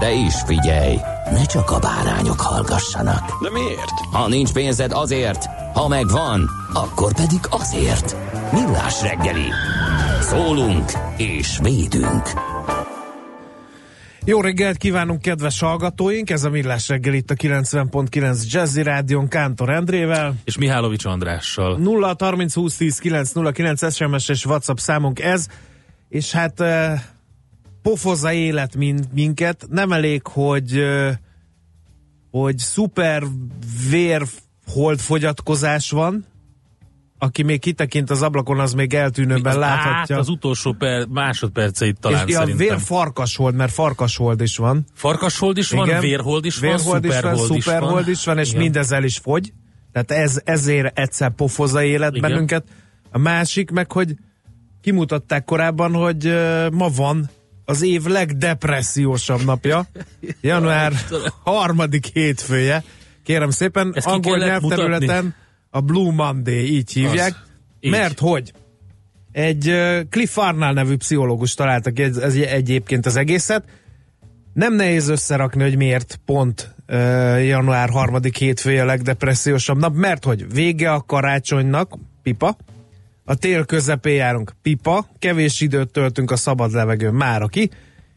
De is figyelj, ne csak a bárányok hallgassanak. De miért? Ha nincs pénzed azért, ha megvan, akkor pedig azért. Millás reggeli. Szólunk és védünk. Jó reggelt kívánunk, kedves hallgatóink! Ez a Millás reggel itt a 90.9 Jazzy Rádion Kántor Endrével. És Mihálovics Andrással. 0 30 20 10 909 SMS és WhatsApp számunk ez, és hát pofozza élet min- minket. Nem elég, hogy hogy szuper vérholdfogyatkozás van, aki még kitekint az ablakon, az még eltűnőben Az- láthatja. Hát az utolsó per, másodperceit talán és ja, szerintem. vér farkashold, mert farkashold is van. Farkashold is van, Igen. vérhold is van, Vérhold is van, szuperhold is van. szuperhold is van, és Igen. mindezzel is fogy. Tehát ez, ezért egyszer pofozza élet Igen. bennünket. A másik meg, hogy kimutatták korábban, hogy uh, ma van az év legdepressziósabb napja. Január harmadik hétfője. Kérem szépen, Ezt angol nyelvterületen a Blue Monday, így hívják. Az. Így. Mert hogy egy Cliff Arnall nevű pszichológus találta ki ez, ez egyébként az egészet. Nem nehéz összerakni, hogy miért pont uh, január harmadik hétfője a legdepressziósabb nap, mert hogy vége a karácsonynak, pipa, a tél közepén járunk, pipa, kevés időt töltünk a szabad levegőn, már aki,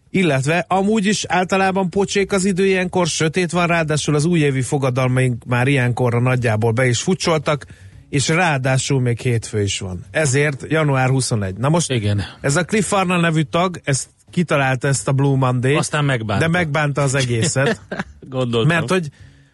illetve amúgy is általában pocsék az idő ilyenkor, sötét van, ráadásul az újévi fogadalmaink már ilyenkorra nagyjából be is futcsoltak, és ráadásul még hétfő is van. Ezért január 21. Na most Igen. ez a Cliff Arnold nevű tag, ezt kitalálta ezt a Blue Monday. Aztán megbánta. De megbánta az egészet. Gondoltam. mert hogy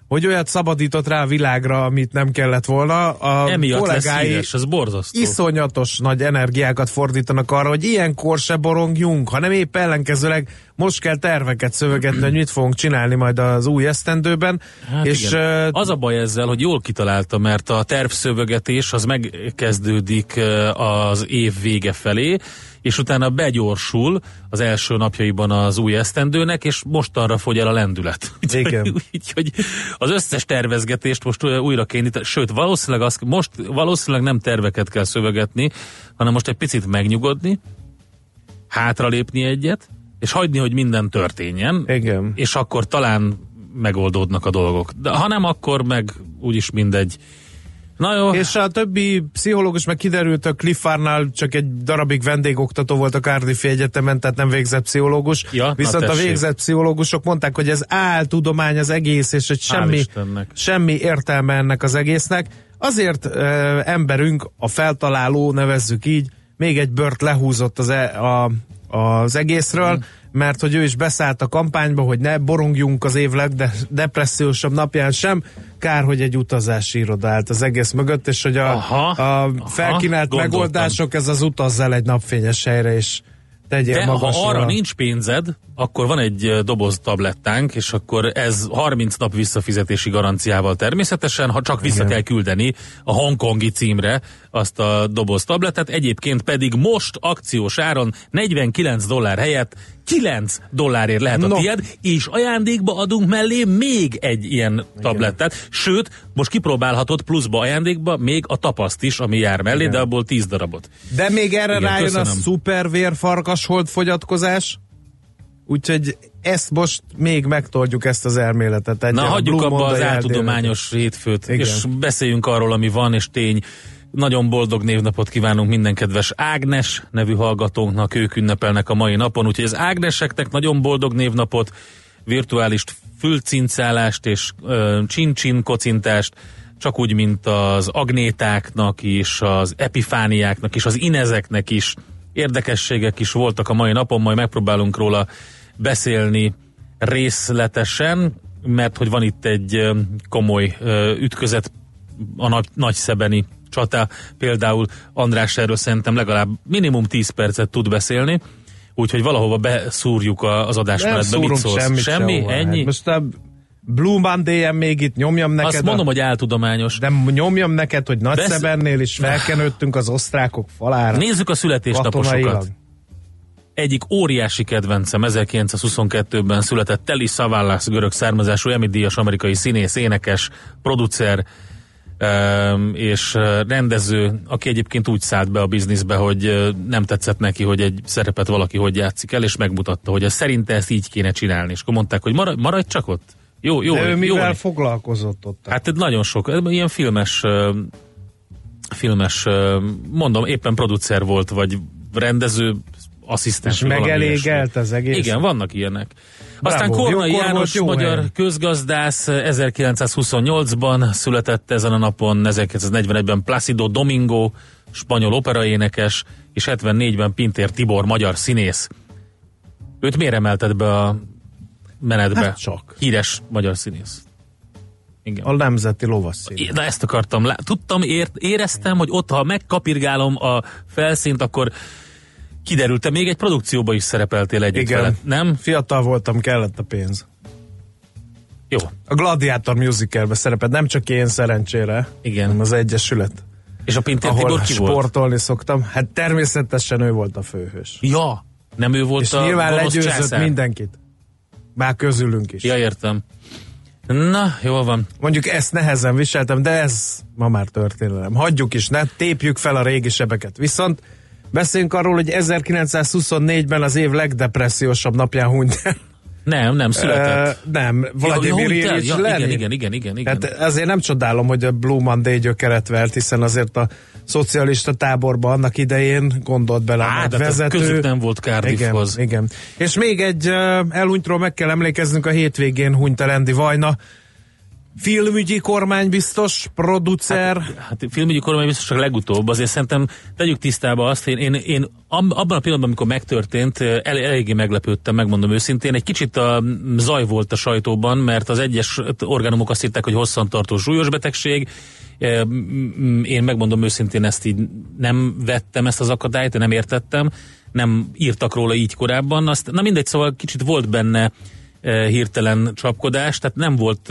hogy olyat szabadított rá a világra, amit nem kellett volna. A Emiatt lesz kollégái híres, ez borzasztó. iszonyatos nagy energiákat fordítanak arra, hogy ilyenkor se borongjunk, hanem épp ellenkezőleg most kell terveket szövegetni, hogy mit fogunk csinálni majd az új esztendőben. Hát és igen. Az a baj ezzel, hogy jól kitalálta, mert a tervszövegetés az megkezdődik az év vége felé, és utána begyorsul az első napjaiban az új esztendőnek, és mostanra fogy el a lendület. Igen. Úgyhogy az összes tervezgetést most újra kéne, sőt, valószínűleg, az, most valószínűleg nem terveket kell szövegetni, hanem most egy picit megnyugodni, hátralépni egyet, és hagyni, hogy minden történjen, igen. és akkor talán megoldódnak a dolgok. De ha nem, akkor meg úgyis mindegy. Na jó, És a többi pszichológus meg kiderült, a Cliff Arnall csak egy darabig vendégoktató volt a Cardiffi Egyetemen, tehát nem végzett pszichológus. Ja, Viszont a végzett pszichológusok mondták, hogy ez áltudomány az egész, és hogy semmi, semmi értelme ennek az egésznek. Azért ö, emberünk, a feltaláló, nevezzük így, még egy bört lehúzott az, e, a, az egészről, Mm. mert hogy ő is beszállt a kampányba, hogy ne borongjunk az év legdepressziósabb napján sem. Kár, hogy egy utazási iroda állt az egész mögött, és hogy a, Aha, a aha, felkínált gondoltam. megoldások, ez az utazzal egy napfényes helyre, és tegyél de magasra. ha arra nincs pénzed, akkor van egy doboz tablettánk, és akkor ez 30 nap visszafizetési garanciával természetesen, ha csak vissza Igen. kell küldeni a hongkongi címre azt a doboz tablettet, egyébként pedig most akciós áron 49 dollár helyett 9 dollárért lehet a No. tied, és ajándékba adunk mellé még egy ilyen tablettet. Sőt, most kipróbálhatod pluszba ajándékba még a tapaszt is, ami jár mellé, Igen. de abból 10 darabot. De még erre Igen, rájön köszönöm. a szuper vérfarkas holdfogyatkozás, úgyhogy ezt most még megtoljuk ezt az elméletet. Egy Na, hagyjuk abba az Monday áltudományos hétfőt, Igen. és beszéljünk arról, ami van, és tény. Nagyon boldog névnapot kívánunk minden kedves Ágnes nevű hallgatónknak, ők ünnepelnek a mai napon, úgyhogy az Ágneseknek nagyon boldog névnapot, virtuális fülcincálást és csin-csin kocintást, csak úgy, mint az agnétáknak is, az epifániáknak is, az inezeknek is. Érdekességek is voltak a mai napon, majd megpróbálunk róla beszélni részletesen, mert hogy van itt egy komoly ütközet a nagy, nagy szebeni csata, például András erről szerintem legalább minimum 10 percet tud beszélni, úgyhogy valahova beszúrjuk az adásmenetbe. Mit szólsz? semmit Semmi? sehova. Ennyi? Hát most a Blue monday még itt nyomjam neked. Azt mondom, a, hogy áltudományos. De nyomjam neked, hogy Besz- Nagyszebennél is felkenődtünk az osztrákok falára. Nézzük a születésnaposokat. Egyik óriási kedvencem 1922-ben született Telly Savalas görög származású Emmy díjas amerikai színész, énekes, producer és rendező, aki egyébként úgy szállt be a bizniszbe, hogy nem tetszett neki, hogy egy szerepet valaki hogy játszik el, és megmutatta, hogy ez szerinte ezt így kéne csinálni. És akkor mondták, hogy maradj, maradj csak ott. Jó, jó, De ő jó. mivel jó. foglalkozott ott? Hát nagyon sok, ilyen filmes, filmes, mondom, éppen producer volt, vagy rendező, asszisztens. és megelégelt az egész? Igen, vannak ilyenek. Bravo, Aztán Kornai jókor János, jó magyar helyen. közgazdász, 1928-ban született ezen a napon, 1941-ben Placido Domingo, spanyol operaénekes, és 74-ben Pintér Tibor, magyar színész. Őt miért emelted be a menetbe? Hát csak. Híres magyar színész. Igen. A nemzeti lovasszín. Na ezt akartam. Tudtam, ért, éreztem, hogy ott, ha megkapirgálom a felszínt, akkor kiderült, te még egy produkcióba is szerepeltél együtt Igen. vele, nem? Fiatal voltam, kellett a pénz. Jó, A Gladiator musicalbe szerepet, nem csak én szerencsére, Igen. hanem az Egyesület, és a Pintér ahol Tibor ki volt? sportolni szoktam. Hát természetesen ő volt a főhős. Ja, nem ő volt És a nyilván legyőzött császár? mindenkit. Már közülünk is. Ja, értem. Na, jól van. Mondjuk ezt nehezen viseltem, de ez ma már történelem. Hagyjuk is, ne tépjük fel a régi sebeket. Viszont beszéljünk arról, hogy 1924-ben az év legdepressziósabb napján hunyt el. Nem, nem, született. Ö, nem, Vladimir ja, Ilyich ja, Lenin. igen, igen, igen, igen, igen. Hát ezért nem csodálom, hogy a Blue Monday gyökeret vert, hiszen azért a szocialista táborban annak idején gondolt bele a Á, hát vezető. közük nem volt igen, Cardiffhoz. igen. És még egy uh, elhunytról meg kell emlékeznünk, a hétvégén hunyt el Andy Vajna, filmügyi kormánybiztos, producer, hát, Hát filmügyi kormány biztos csak legutóbb, azért szerintem tegyük tisztába azt, én, én, én ab- abban a pillanatban, amikor megtörtént, el, eléggé meglepődtem, megmondom őszintén. Egy kicsit a zaj volt a sajtóban, mert az egyes orgánumok azt hitták, hogy hosszantartó súlyos betegség. E, Én megmondom őszintén, ezt így nem vettem ezt az akadályt, nem értettem, nem írtak róla így korábban. Azt, na mindegy, szóval kicsit volt benne eh, hirtelen csapkodás, tehát nem volt,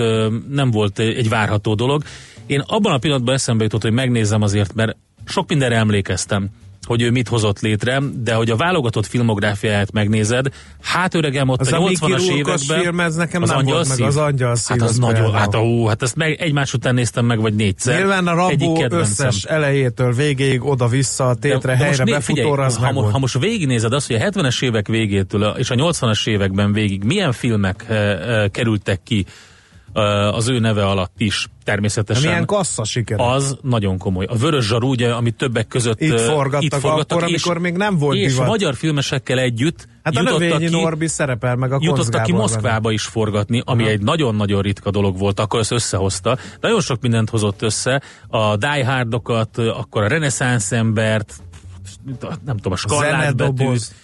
nem volt egy várható dolog. Én abban a pillanatban eszembe jutott, hogy megnézzem azért, mert sok mindenre emlékeztem, hogy ő mit hozott létre, de hogy a válogatott filmográfiáját megnézed, hát öregem ott Az a a Mickey 80-as Rourke-os években. film, ez nekem nem volt meg, az Angyalszív, Hát az az nagyon, hát, ó, hát ezt meg egymás után néztem meg, vagy négyszer. Nyilván a Rabó összes elejétől végéig oda-vissza a tétre, De- de helyre né- befutóra, az ha, ha most végignézed azt, hogy a 70-es évek végétől és a 80-as években végig milyen filmek e, e, kerültek ki az ő neve alatt is, természetesen. Milyen kassza siker. Az nagyon komoly. A Vörös Zsaru, ugye, ami többek között Itt ö, forgattak akkor, amikor még nem volt És divat. magyar filmesekkel együtt Hát a Növényi ki, Norbi szerepel meg a jutottak ki. Moszkvába is forgatni, ami Aha. egy nagyon-nagyon ritka dolog volt, akkor ezt összehozta. Nagyon sok mindent hozott össze, a Die Hardokat, akkor a reneszánsz embert, nem tudom, a skarlát betűt, Zenedoboz.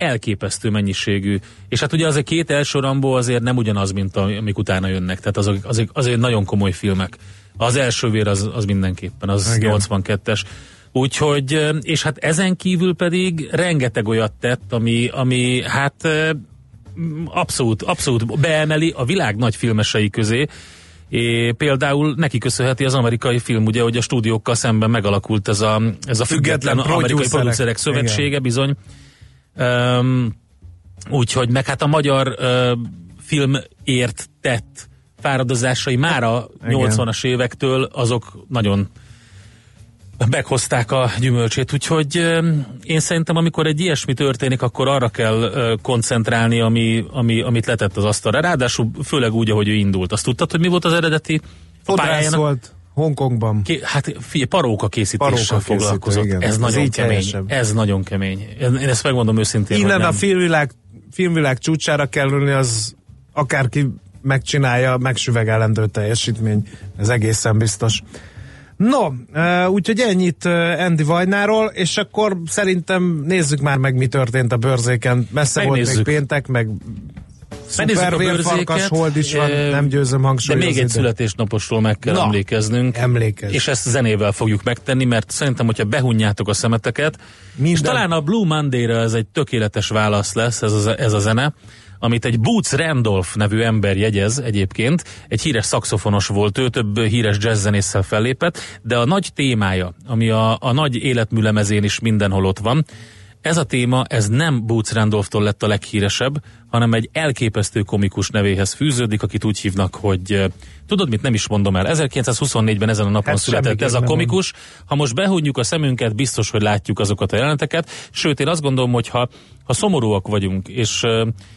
Elképesztő mennyiségű. És hát ugye az a két első Rambó azért nem ugyanaz, mint amik utána jönnek. Tehát azok, azok, azért nagyon komoly filmek. Az első vér az, az mindenképpen, az Igen. 82-es. Úgyhogy, és hát ezen kívül pedig rengeteg olyat tett, ami, ami hát abszolút, abszolút beemeli a világ nagy filmesei közé. É, például neki köszönheti az amerikai film, ugye, hogy a stúdiókkal szemben megalakult ez a, ez a független, Független amerikai producerek. szövetsége bizony. Um, úgyhogy meg hát a magyar uh, filmért tett fáradozásai már a Igen. 80-as évektől azok nagyon meghozták a gyümölcsét, úgyhogy én szerintem amikor egy ilyesmi történik, akkor arra kell koncentrálni, ami, ami, amit letett az asztalra. Ráadásul főleg úgy, ahogy ő indult. Azt tudtad, hogy mi volt az eredeti Fodrász pályájának? volt Hongkongban. Ké, hát figyelj, paróka készítéssel Paróka foglalkozott. igen. Ez Az nagyon így kemény. helyesebb. Ez nagyon kemény. Én ezt megmondom őszintén. Innen a filmvilág, filmvilág csúcsára kerülni az akárki megcsinálja, megsüvegelendő teljesítmény, ez egészen biztos. No, úgyhogy ennyit Andy Vajnáról, és akkor szerintem nézzük már meg, mi történt a bőrzéken. Messze Megnézzük. volt még péntek, meg Megnézzük a bőrzéket, hold is van, nem győzöm De hangsúlyozni. még egy születésnaposról meg kell Na, emlékeznünk. emlékezz. És ezt zenével fogjuk megtenni, mert szerintem, hogyha behunjátok a szemeteket, Minden- és talán a Blue Monday-ra ez egy tökéletes válasz lesz, ez a, ez a zene, amit egy Boots Randolph nevű ember jegyez egyébként, egy híres szaxofonos volt, ő több híres jazzzenésszel fellépett, de a nagy témája, ami a, a nagy életműlemezén is mindenhol ott van, ez a téma, ez nem Boots Randolph-tól lett a leghíresebb, hanem egy elképesztő komikus nevéhez fűződik, akit úgy hívnak, hogy tudod mit, nem is mondom el. 1924-ben ezen a napon Hát született ez a komikus. Ha most behúnyjuk a szemünket, biztos, hogy látjuk azokat a jeleneteket. Sőt, én azt gondolom, hogy ha, ha szomorúak vagyunk, és,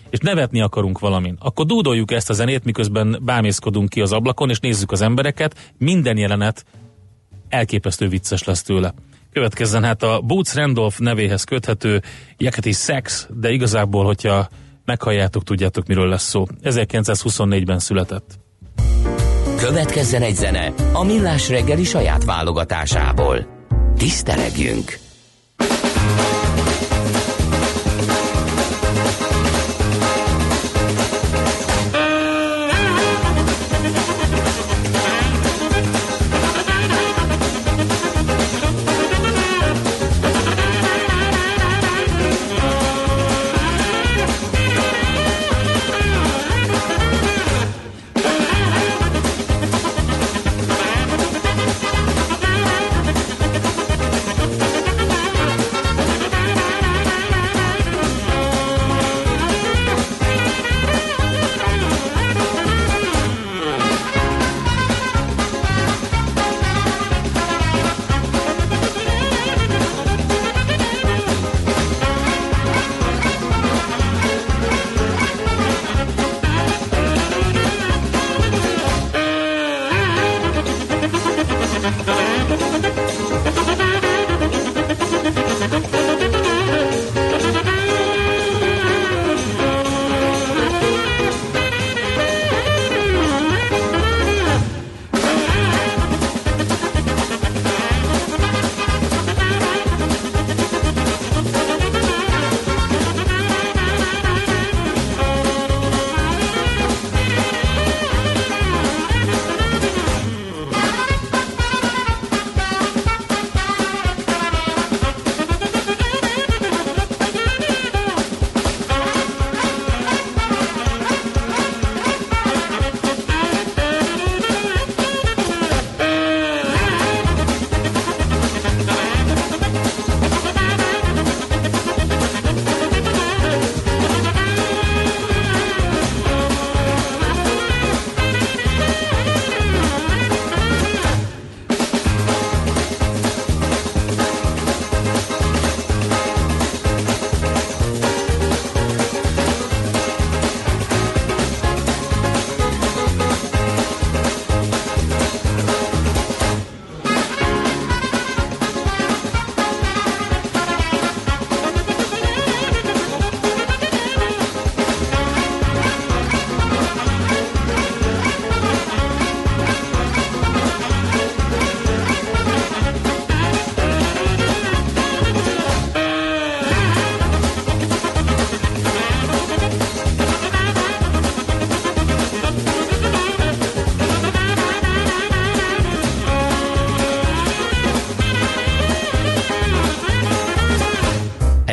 és nevetni akarunk valamin, akkor dúdoljuk ezt a zenét, miközben bámészkodunk ki az ablakon, és nézzük az embereket. Minden jelenet elképesztő vicces lesz tőle. Következzen hát a Boots Randolph nevéhez köthető Yakety Sex, de igazából, hogyha meghalljátok, tudjátok, miről lesz szó. 1924-ben született. Következzen egy zene a Millás reggeli saját válogatásából. Tisztelegjünk!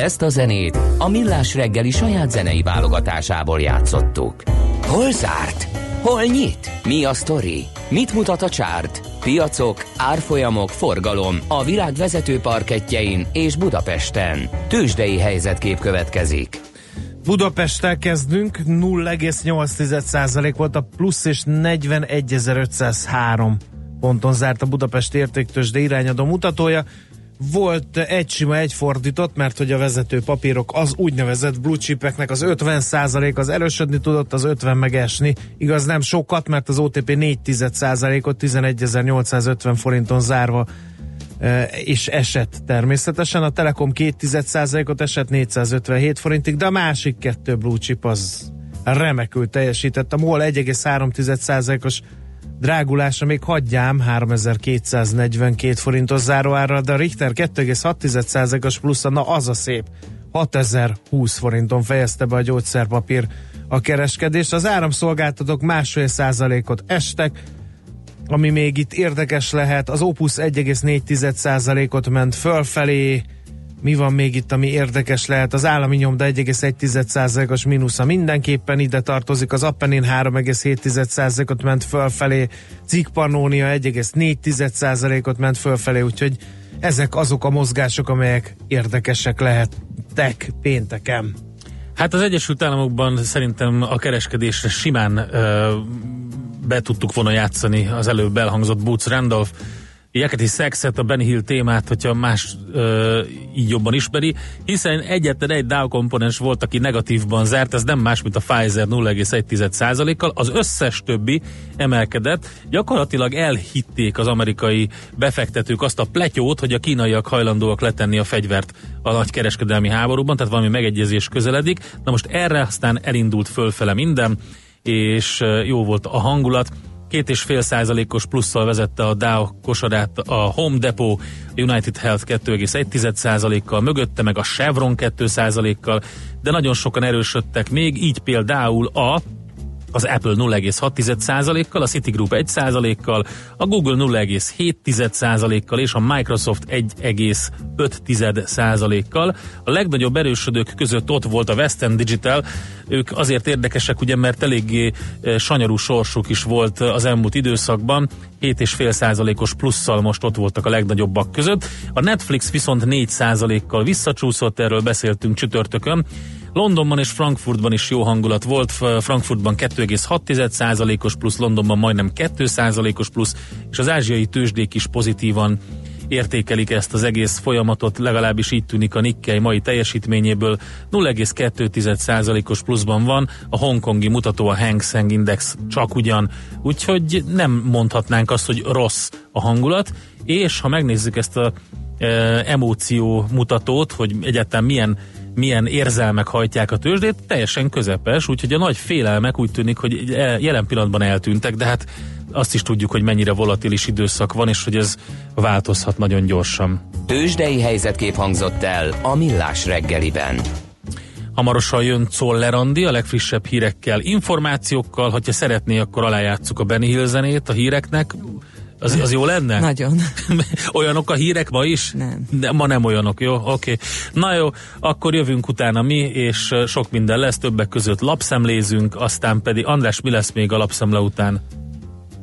Ezt a zenét a Millás reggeli saját zenei válogatásából játszottuk. Hol zárt? Hol nyit? Mi a sztori? Mit mutat a csárt? Piacok, árfolyamok, forgalom a világ vezető parketjein és Budapesten. Tősdei helyzetkép következik. Budapesttel kezdünk, 0,8% volt a plusz, és 41.503 ponton zárt a Budapest értéktős, de irányadó mutatója. Volt egy sima, egy fordított, mert hogy a vezető papírok az úgynevezett blue chipeknek az 50% az erősödni tudott, az 50 meg esni. Igaz nem sokat, mert az OTP 4 ot 11.850 forinton zárva és esett természetesen. A Telekom 2 ot esett 457 forintig, de a másik kettő blue chip az remekül teljesített. A MOL 1,3%-os drágulása még hagyjám 3242 forintos záróára, de a Richter 2,6%-os plusza, na az a szép, 6020 forinton fejezte be a gyógyszerpapír a kereskedést. Az áramszolgáltatók másfél százalékot estek, ami még itt érdekes lehet, az Opus 1,4%-ot ment fölfelé, mi van még itt, ami érdekes lehet? Az állami nyomda 1,1%-os mínusza. Mindenképpen ide tartozik, az Appenin 3,7%-ot ment fölfelé, Cikpanónia 1,4%-ot ment fölfelé, úgyhogy ezek azok a mozgások, amelyek érdekesek lehettek pénteken. Hát az Egyesült Államokban szerintem a kereskedésre simán ö, be tudtuk volna játszani az előbb elhangzott Boots Randolph Jeketi Szexet, a Benny Hill témát, hogyha más ö, így jobban ismeri, hiszen egyetlen egy Dow komponens volt, aki negatívban zárt, ez nem más, mint a Pfizer 0,1%-kal, az összes többi emelkedett. Gyakorlatilag elhitték az amerikai befektetők azt a pletyót, hogy a kínaiak hajlandóak letenni a fegyvert a nagy kereskedelmi háborúban, tehát valami megegyezés közeledik. Na most erre aztán elindult fölfele minden, és jó volt a hangulat két és fél százalékos plusszal vezette a Dow kosarát a Home Depot United Health 2,1 százalékkal, mögötte meg a Chevron 2 százalékkal, de nagyon sokan erősödtek még, így például a az Apple 0,6%-kal, a Citigroup 1%-kal, a Google 0,7%-kal és a Microsoft 1,5%-kal. A legnagyobb erősödők között ott volt a Western Digital, ők azért érdekesek, ugye, mert eléggé eh, sanyarú sorsuk is volt az elmúlt időszakban, 7,5%-os plusszal most ott voltak a legnagyobbak között. A Netflix viszont 4%-kal visszacsúszott, erről beszéltünk csütörtökön, Londonban és Frankfurtban is jó hangulat volt, Frankfurtban 2,6%-os plusz, Londonban majdnem 2%-os plusz, és az ázsiai tőzsdék is pozitívan értékelik ezt az egész folyamatot, legalábbis így tűnik a Nikkei mai teljesítményéből. 0,2%-os pluszban van, a hongkongi mutató a Hang Seng Index csak ugyan, úgyhogy nem mondhatnánk azt, hogy rossz a hangulat, és ha megnézzük ezt a e, emóció mutatót, hogy egyáltalán milyen milyen érzelmek hajtják a tőzsdét, teljesen közepes, úgyhogy a nagy félelmek úgy tűnik, hogy jelen pillanatban eltűntek, de hát azt is tudjuk, hogy mennyire volatilis időszak van, és hogy ez változhat nagyon gyorsan. Tőzsdei helyzetkép hangzott el a Millás reggeliben. Hamarosan jön Czoller Andi a legfrissebb hírekkel, információkkal, hogyha szeretné, akkor alájátszuk a Benny Hill zenét a híreknek. Az, az jó lenne? Nagyon. olyanok a hírek ma is? Nem. De ma nem olyanok, jó? Oké. Okay. Na jó, akkor jövünk utána mi, és sok minden lesz, többek között lapszemlézünk, aztán pedig András, mi lesz még a lapszemle után?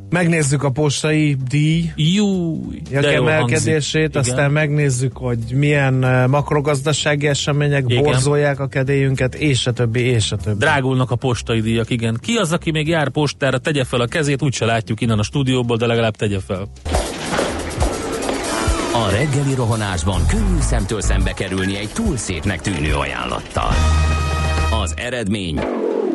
Megnézzük a postai díj Jú, de emelkedését, aztán megnézzük, hogy milyen makrogazdasági események igen. borzolják a kedélyünket, és a többi, és a többi. Drágulnak a postai díjak, igen. Ki az, aki még jár postára, tegye fel a kezét, úgyse látjuk innen a stúdióból, de legalább tegye fel. A reggeli rohanásban könnyű szemtől szembe kerülni egy túl szépnek tűnő ajánlattal. Az eredmény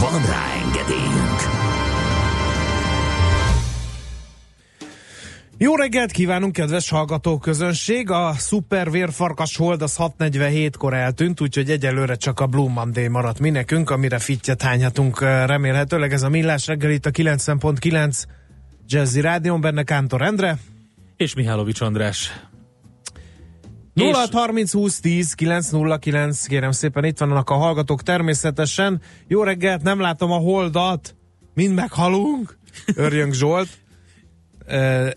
Van rá engedélyünk. Jó reggelt kívánunk, kedves hallgatóközönség! A szuper vérfarkas hold az 6.47-kor eltűnt, úgyhogy egyelőre csak a Blue Monday maradt mi nekünk, amire fittyet hányhatunk remélhetőleg. Ez a Millás reggel itt a 90.9 Jazzy Rádion, benne Kántor Endre. És Mihálovics András. 0 30 20 10 909, kérem szépen, itt vannak a hallgatók természetesen. Jó reggelt, nem látom a holdat, mind meghalunk, örjönk Zsolt.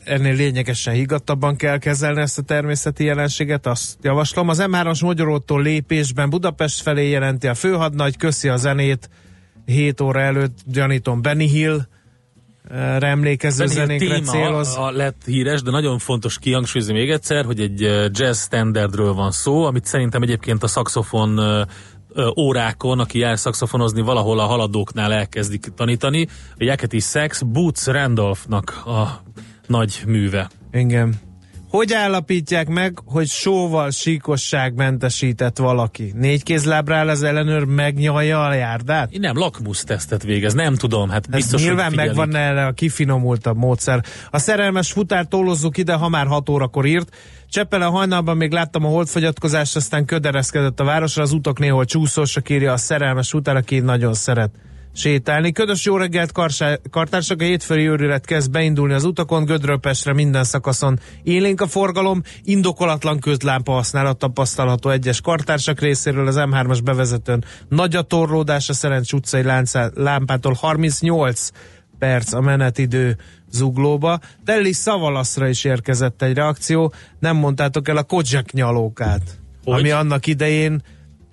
Ennél lényegesen higgadtabban kell kezelni ezt a természeti jelenséget, azt javaslom. Az M3-as Magyarótól lépésben Budapest felé jelenti a főhadnagy, köszi a zenét 7 óra előtt, gyanítom Benny Hill, emlékező zenékre céloz. A, a lett híres, de nagyon fontos kihangsúlyozni még egyszer, hogy egy jazz standardről van szó, amit szerintem egyébként a szaxofon órákon, aki jár szakszofonozni, valahol a haladóknál elkezdik tanítani. A Jacket is Sex Boots Randolphnak a nagy műve. Igen. Hogy állapítják meg, hogy sóval síkosságmentesített valaki? Négy kézlábra az ellenőr megnyalja a járdát? Nem lakmusz tesztet végez, nem tudom, hát Ez biztos, nyilván hogy figyelik. megvan erre a kifinomultabb módszer. A szerelmes futár tolozzuk ide, ha már 6 órakor írt. Cseppele hajnalban még láttam a holdfogyatkozást, aztán ködereszkedett a városra, az utak néhol csúszósak írja a szerelmes futár, aki nagyon szeret sétálni. Ködös jó reggelt, karsá- kartársak, a hétfői őrület kezd beindulni az utakon, Gödről Pestre minden szakaszon élénk a forgalom, indokolatlan közlámpa használat tapasztalható egyes kartársak részéről az M3-as bevezetőn. Nagy a torlódás a Szerencs utcai láncá- lámpától 38 perc a menetidő zuglóba. Telli Szavalaszra is érkezett egy reakció, nem mondtátok el a Kodzsek nyalókát, Hogy? ami annak idején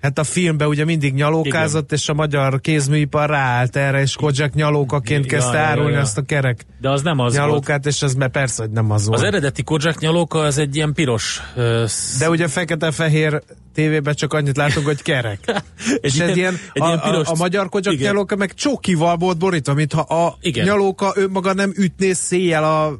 Hát a filmben ugye mindig nyalókázott, és a magyar kézműipar ráállt erre, és Kodzsek nyalókaként Ja, kezdte ja, ja, árulni ja. azt a kerek De az nem az volt. nyalókát, és ez mert persze, hogy nem az volt. Az eredeti Kojak nyalóka az egy ilyen piros sz- De ugye fekete-fehér tévében csak annyit látunk, hogy kerek. és egy ilyen, egy a, ilyen piros- a, a magyar Kodzsek Igen. nyalóka meg csokival volt borítva, mintha a Igen. nyalóka önmaga nem ütné széjjel a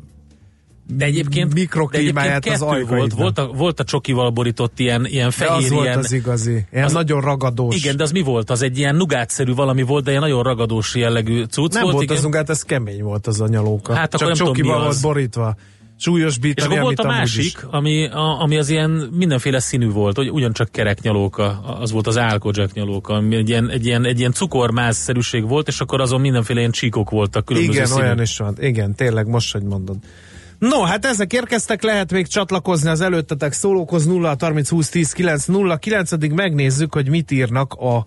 de egyébként, mikroklímáját de egyébként az kettő volt, ajkaidnak. volt a, volt a csokival borított ilyen, ilyen De fehér, az volt ilyen, az igazi. Ilyen az- nagyon ragadós. igen, de az mi volt? Az egy ilyen nugátszerű valami volt, de ilyen nagyon ragadós jellegű cucc nem volt. volt igen. az ungát, ez kemény volt az a nyalóka. Hát akkor Csak nem tudom, csokival mi volt az. borítva. Súlyos És bítani, akkor volt a másik, ami, a, ami az ilyen mindenféle színű volt, hogy ugyancsak kerek nyalóka, az volt az álkodzsek nyalóka, ami egy ilyen, egy ilyen, egy ilyen cukormázszerűség volt, és akkor azon mindenféle ilyen csíkok voltak különböző Igen, színű. olyan is van. Igen, tényleg, most, hogy mondod. No, hát ezek érkeztek, lehet még csatlakozni az előttetek szólókhoz 0 30 20 10 9 0 9 megnézzük, hogy mit írnak a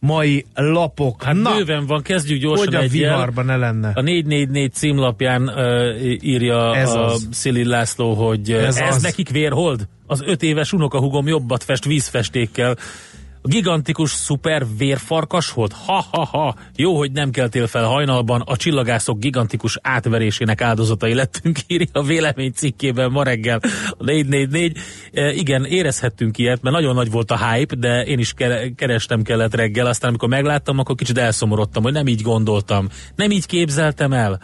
mai lapok. Hát Na, bőven van, kezdjük gyorsan hogy a viharban ne lenne. A 444 címlapján uh, írja Ez a az. Szili László, hogy ez, Ez ez az. nekik vérhold? Az öt éves unokahugom jobbat fest vízfestékkel. Gigantikus szuper vérfarkas volt? Ha-ha-ha! Jó, hogy nem keltél fel hajnalban, a csillagászok gigantikus átverésének áldozatai lettünk, írja a vélemény cikkében ma reggel a 444. E, igen, érezhettünk ilyet, mert nagyon nagy volt a hype, de én is kere- kerestem kellett reggel, aztán amikor megláttam, akkor kicsit elszomorodtam, hogy nem így gondoltam, nem így képzeltem el.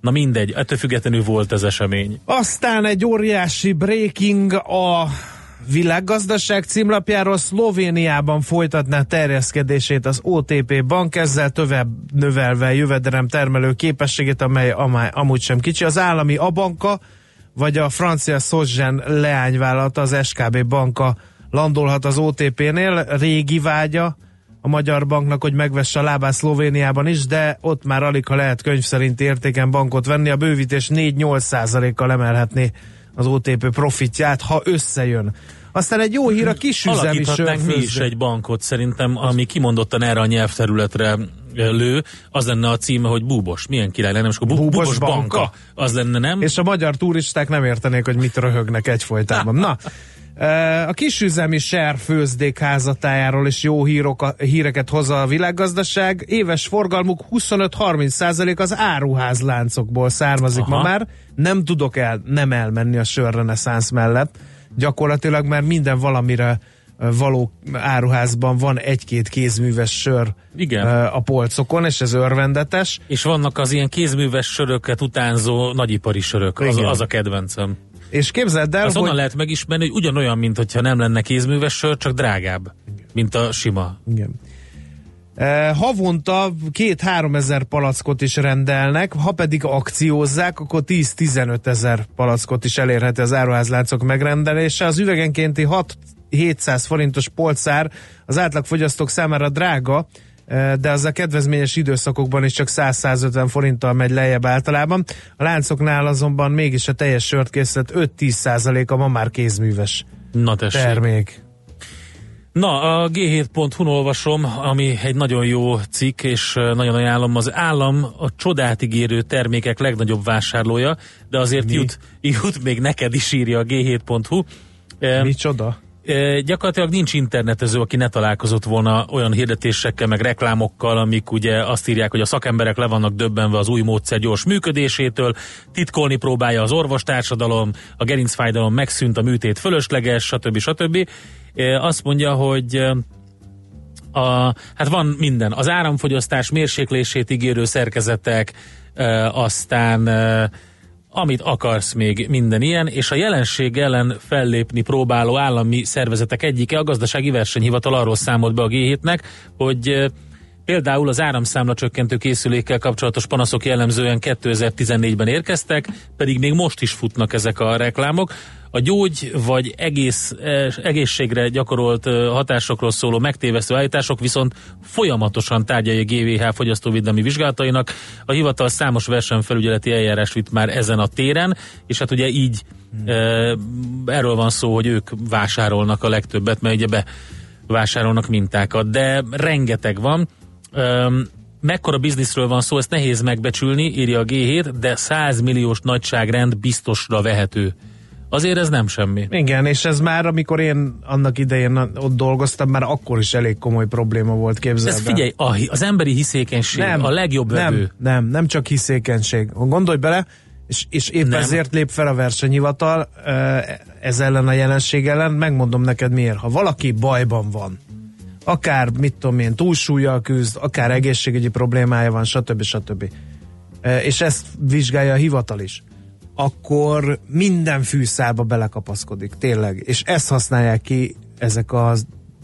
Na mindegy, ettől függetlenül volt ez esemény. Aztán egy óriási breaking a világgazdaság címlapjáról Szlovéniában folytatná terjeszkedését az OTP bank, ezzel tovább növelve jövedelem termelő képességét, amely, amely amúgy sem kicsi. Az állami Abanka, vagy a francia Szozsen leányvállalata, az SKB banka landolhat az OTP-nél. Régi vágya a magyar banknak, hogy megvesse a lábát Szlovéniában is, de ott már alig, ha lehet könyv szerint értéken bankot venni, a bővítés 4-8 százalékkal emelhetné az OTP profitját, ha összejön. Aztán egy jó hír a kisüzemi Alakíthatnánk mi is sörfőzde. egy bankot szerintem, ami kimondottan erre a nyelvterületre lő, az lenne a címe, hogy búbos. Milyen király lenne, és akkor bú- Búbos búbos, banka. banka. Az lenne, nem? És a magyar turisták nem értenék, hogy mit röhögnek egyfolytában. Na, a kisüzemi serfőzdék házatájáról is jó hírok, híreket hoz a világgazdaság. Éves forgalmuk 25-30 százalék az áruházláncokból származik Aha. ma már. Nem tudok el, nem elmenni a sörreneszánsz mellett. Gyakorlatilag már minden valamire eh, való áruházban van egy-két kézműves sör Igen. eh, a polcokon, és ez örvendetes. És vannak az ilyen kézműves söröket utánzó nagyipari sörök. Az, az a kedvencem. És képzeld el, Azt hogy... onnan lehet megismerni, hogy ugyanolyan, mint hogyha nem lenne kézműves sör, csak drágább, mint a sima. Igen. Eh, havonta két-három ezer palackot is rendelnek, ha pedig akciózzák, akkor 10-15 ezer palackot is elérheti az áruházláncok megrendelése. Az üvegenkénti 6-700 forintos polcár az átlagfogyasztók számára drága, de az a kedvezményes időszakokban is csak 100-150 forinttal megy lejjebb általában. A láncoknál azonban mégis a teljes sörtkészlet 5-10 százaléka ma már kézműves Na tessék. termék. Na, a G7.hu-n olvasom, ami egy nagyon jó cikk, és nagyon ajánlom, az állam a csodát ígérő termékek legnagyobb vásárlója, de azért Mi? jut, jut még neked is írja a G7.hu. E, Micsoda? Gyakorlatilag nincs internetező, aki ne találkozott volna olyan hirdetésekkel, meg reklámokkal, amik ugye azt írják, hogy a szakemberek le vannak döbbenve az új módszer gyors működésétől, titkolni próbálja az orvostársadalom, a gerincfájdalom megszűnt, a műtét fölösleges, stb. stb. Azt mondja, hogy A, hát van minden. Az áramfogyasztás mérséklését ígérő szerkezetek, e, aztán amit akarsz még minden ilyen, és a jelenség ellen fellépni próbáló állami szervezetek egyike, a gazdasági versenyhivatal arról számolt be a G7-nek, hogy Például az áramszámla csökkentő készülékkel kapcsolatos panaszok jellemzően 2014-ben érkeztek, pedig még most is futnak ezek a reklámok. A gyógy vagy egész, egészségre gyakorolt hatásokról szóló megtévesztő állítások viszont folyamatosan tárgyalja GVH fogyasztóvédelmi vizsgálatainak. A hivatal számos versenyfelügyeleti eljárás vitt már ezen a téren, és hát ugye így hmm. erről van szó, hogy ők vásárolnak a legtöbbet, mert ugye be vásárolnak mintákat, de rengeteg van Öm, mekkora bizniszről van szó, ezt nehéz megbecsülni, írja a G7, de 100 milliós nagyságrend biztosra vehető. Azért ez nem semmi. Igen, és ez már, amikor én annak idején ott dolgoztam, már akkor is elég komoly probléma volt képzelve. Ez figyelj, a, az emberi hiszékenység nem, a legjobb nem, vevő. Nem, nem csak hiszékenység. Gondolj bele, és, és épp nem. ezért lép fel a versenyhivatal ez ellen a jelenség ellen, megmondom neked miért. Ha valaki bajban van, akár, mit tudom én, túlsúlyjal küzd, akár egészségügyi problémája van, stb. stb. E, és ezt vizsgálja a hivatal is akkor minden fűszálba belekapaszkodik, tényleg. És ezt használják ki ezek a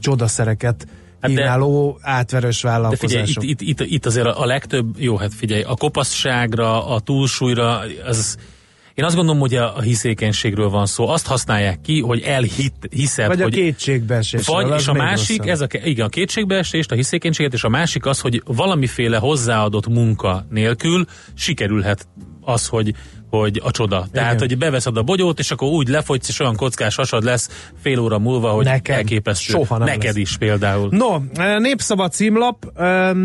csodaszereket hát kínáló átverős vállalkozások. De figyelj, itt, itt, itt, itt azért a legtöbb, jó, hát figyelj, a kopaszságra, a túlsúlyra, az én azt gondolom, hogy a, hiszékenységről van szó. Azt használják ki, hogy elhiszed. Vagy hogy, a kétségbeesés. Vagy, és a másik, rosszabb. ez a, igen, a kétségbeesést, a hiszékenységet, és a másik az, hogy valamiféle hozzáadott munka nélkül sikerülhet az, hogy hogy a csoda. Igen. Tehát, hogy beveszed a bogyót, és akkor úgy lefogysz, és olyan kockás hasad lesz fél óra múlva, hogy Nekem. elképesztő. Soha nem Neked lesz. is például. No, népszava címlap,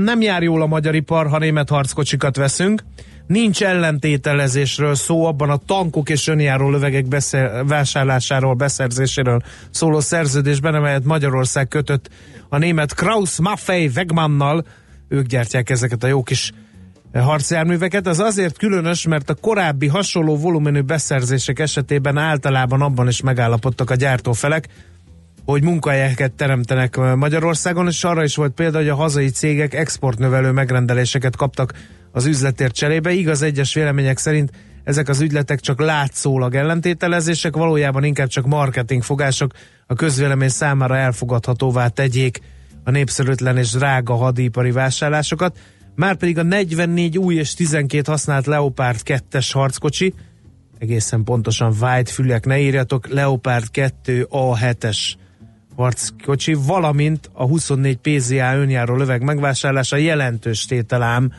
nem jár jól a magyar ipar, ha német harckocsikat veszünk. Nincs ellentételezésről szó abban a tankok és önjáró lövegek beszer, vásárlásáról, beszerzéséről szóló szerződésben, amelyet Magyarország kötött a német Kraus Maffei Wegmannnal. Ők gyártják ezeket a jó kis harcjárműveket. Az azért különös, mert a korábbi hasonló volumenű beszerzések esetében általában abban is megállapodtak a gyártófelek, hogy munkahelyeket teremtenek Magyarországon, és arra is volt példa, hogy a hazai cégek exportnövelő megrendeléseket kaptak az üzletért cserébe. Igaz, egyes vélemények szerint ezek az ügyletek csak látszólag ellentételezések, valójában inkább csak marketing fogások a közvélemény számára elfogadhatóvá tegyék a népszerűtlen és drága hadipari vásárlásokat. Márpedig a 44 új és 12 használt Leopard 2-es harckocsi, egészen pontosan White fülek, ne írjatok, Leopard 2 A7-es harckocsi, valamint a 24 PZA önjáró löveg megvásárlása jelentős tételám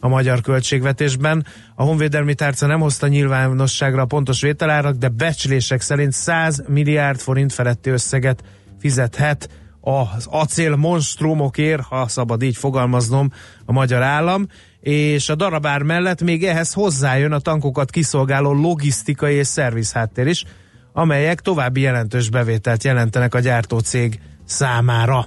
a magyar költségvetésben. A honvédelmi tárca nem hozta nyilvánosságra a pontos vételárak, de becslések szerint 100 milliárd forint feletti összeget fizethet az acél monstrumokért, ha szabad így fogalmaznom, a magyar állam, és a darabár mellett még ehhez hozzájön a tankokat kiszolgáló logisztikai és szervizháttér is, amelyek további jelentős bevételt jelentenek a gyártócég számára.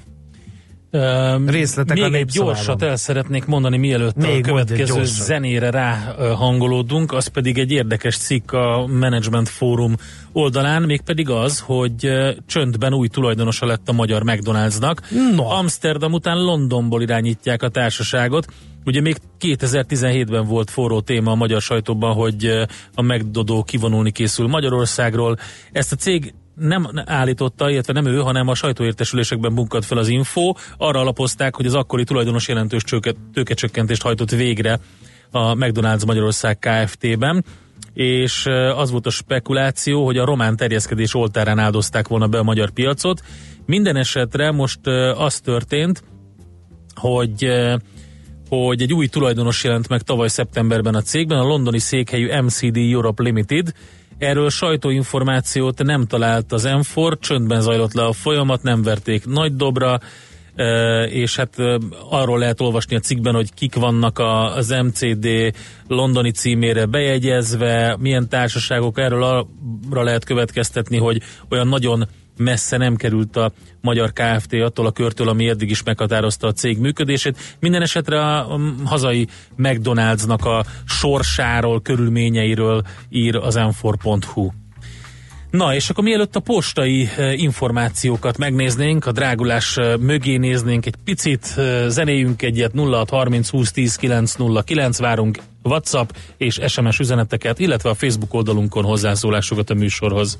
Részletek Még a egy gyorsat el szeretnék mondani, mielőtt Még a következő zenére ráhangolódunk, az pedig egy érdekes cikk a Management Forum oldalán, mégpedig az, hogy csöndben új tulajdonosa lett a magyar McDonald'snak. No. Amsterdam után Londonból irányítják a társaságot. Ugye még 2017-ben volt forró téma a magyar sajtóban, hogy a McDodó kivonulni készül Magyarországról. Ezt a cég nem állította, illetve nem ő, hanem a sajtóértesülésekben bunkat fel az info. Arra alapozták, hogy az akkori tulajdonos jelentős tőkecsökkentést hajtott végre a McDonald's Magyarország Kft-ben és az volt a spekuláció, hogy a román terjeszkedés oltárán áldozták volna be a magyar piacot. Minden esetre most az történt, hogy hogy egy új tulajdonos jelent meg tavaly szeptemberben a cégben, a londoni székhelyű MCD Europe Limited, Erről sajtóinformációt nem talált az M4, csöndben zajlott le a folyamat, nem verték nagy dobra, és hát arról lehet olvasni a cikkben, hogy kik vannak az MCD londoni címére bejegyezve, milyen társaságok, erről arra lehet következtetni, hogy olyan nagyon messze nem került a magyar Kft. attól a körtől, ami eddig is meghatározta a cég működését. Minden esetre a hazai McDonald'snak a sorsáról, körülményeiről ír az m4.hu. Na, és akkor mielőtt a postai eh, információkat megnéznénk, a drágulás eh, mögé néznénk egy picit, eh, zenéjünk egyet 0630 20 10 909, várunk WhatsApp és SMS üzeneteket, illetve a Facebook oldalunkon hozzászólásokat a műsorhoz.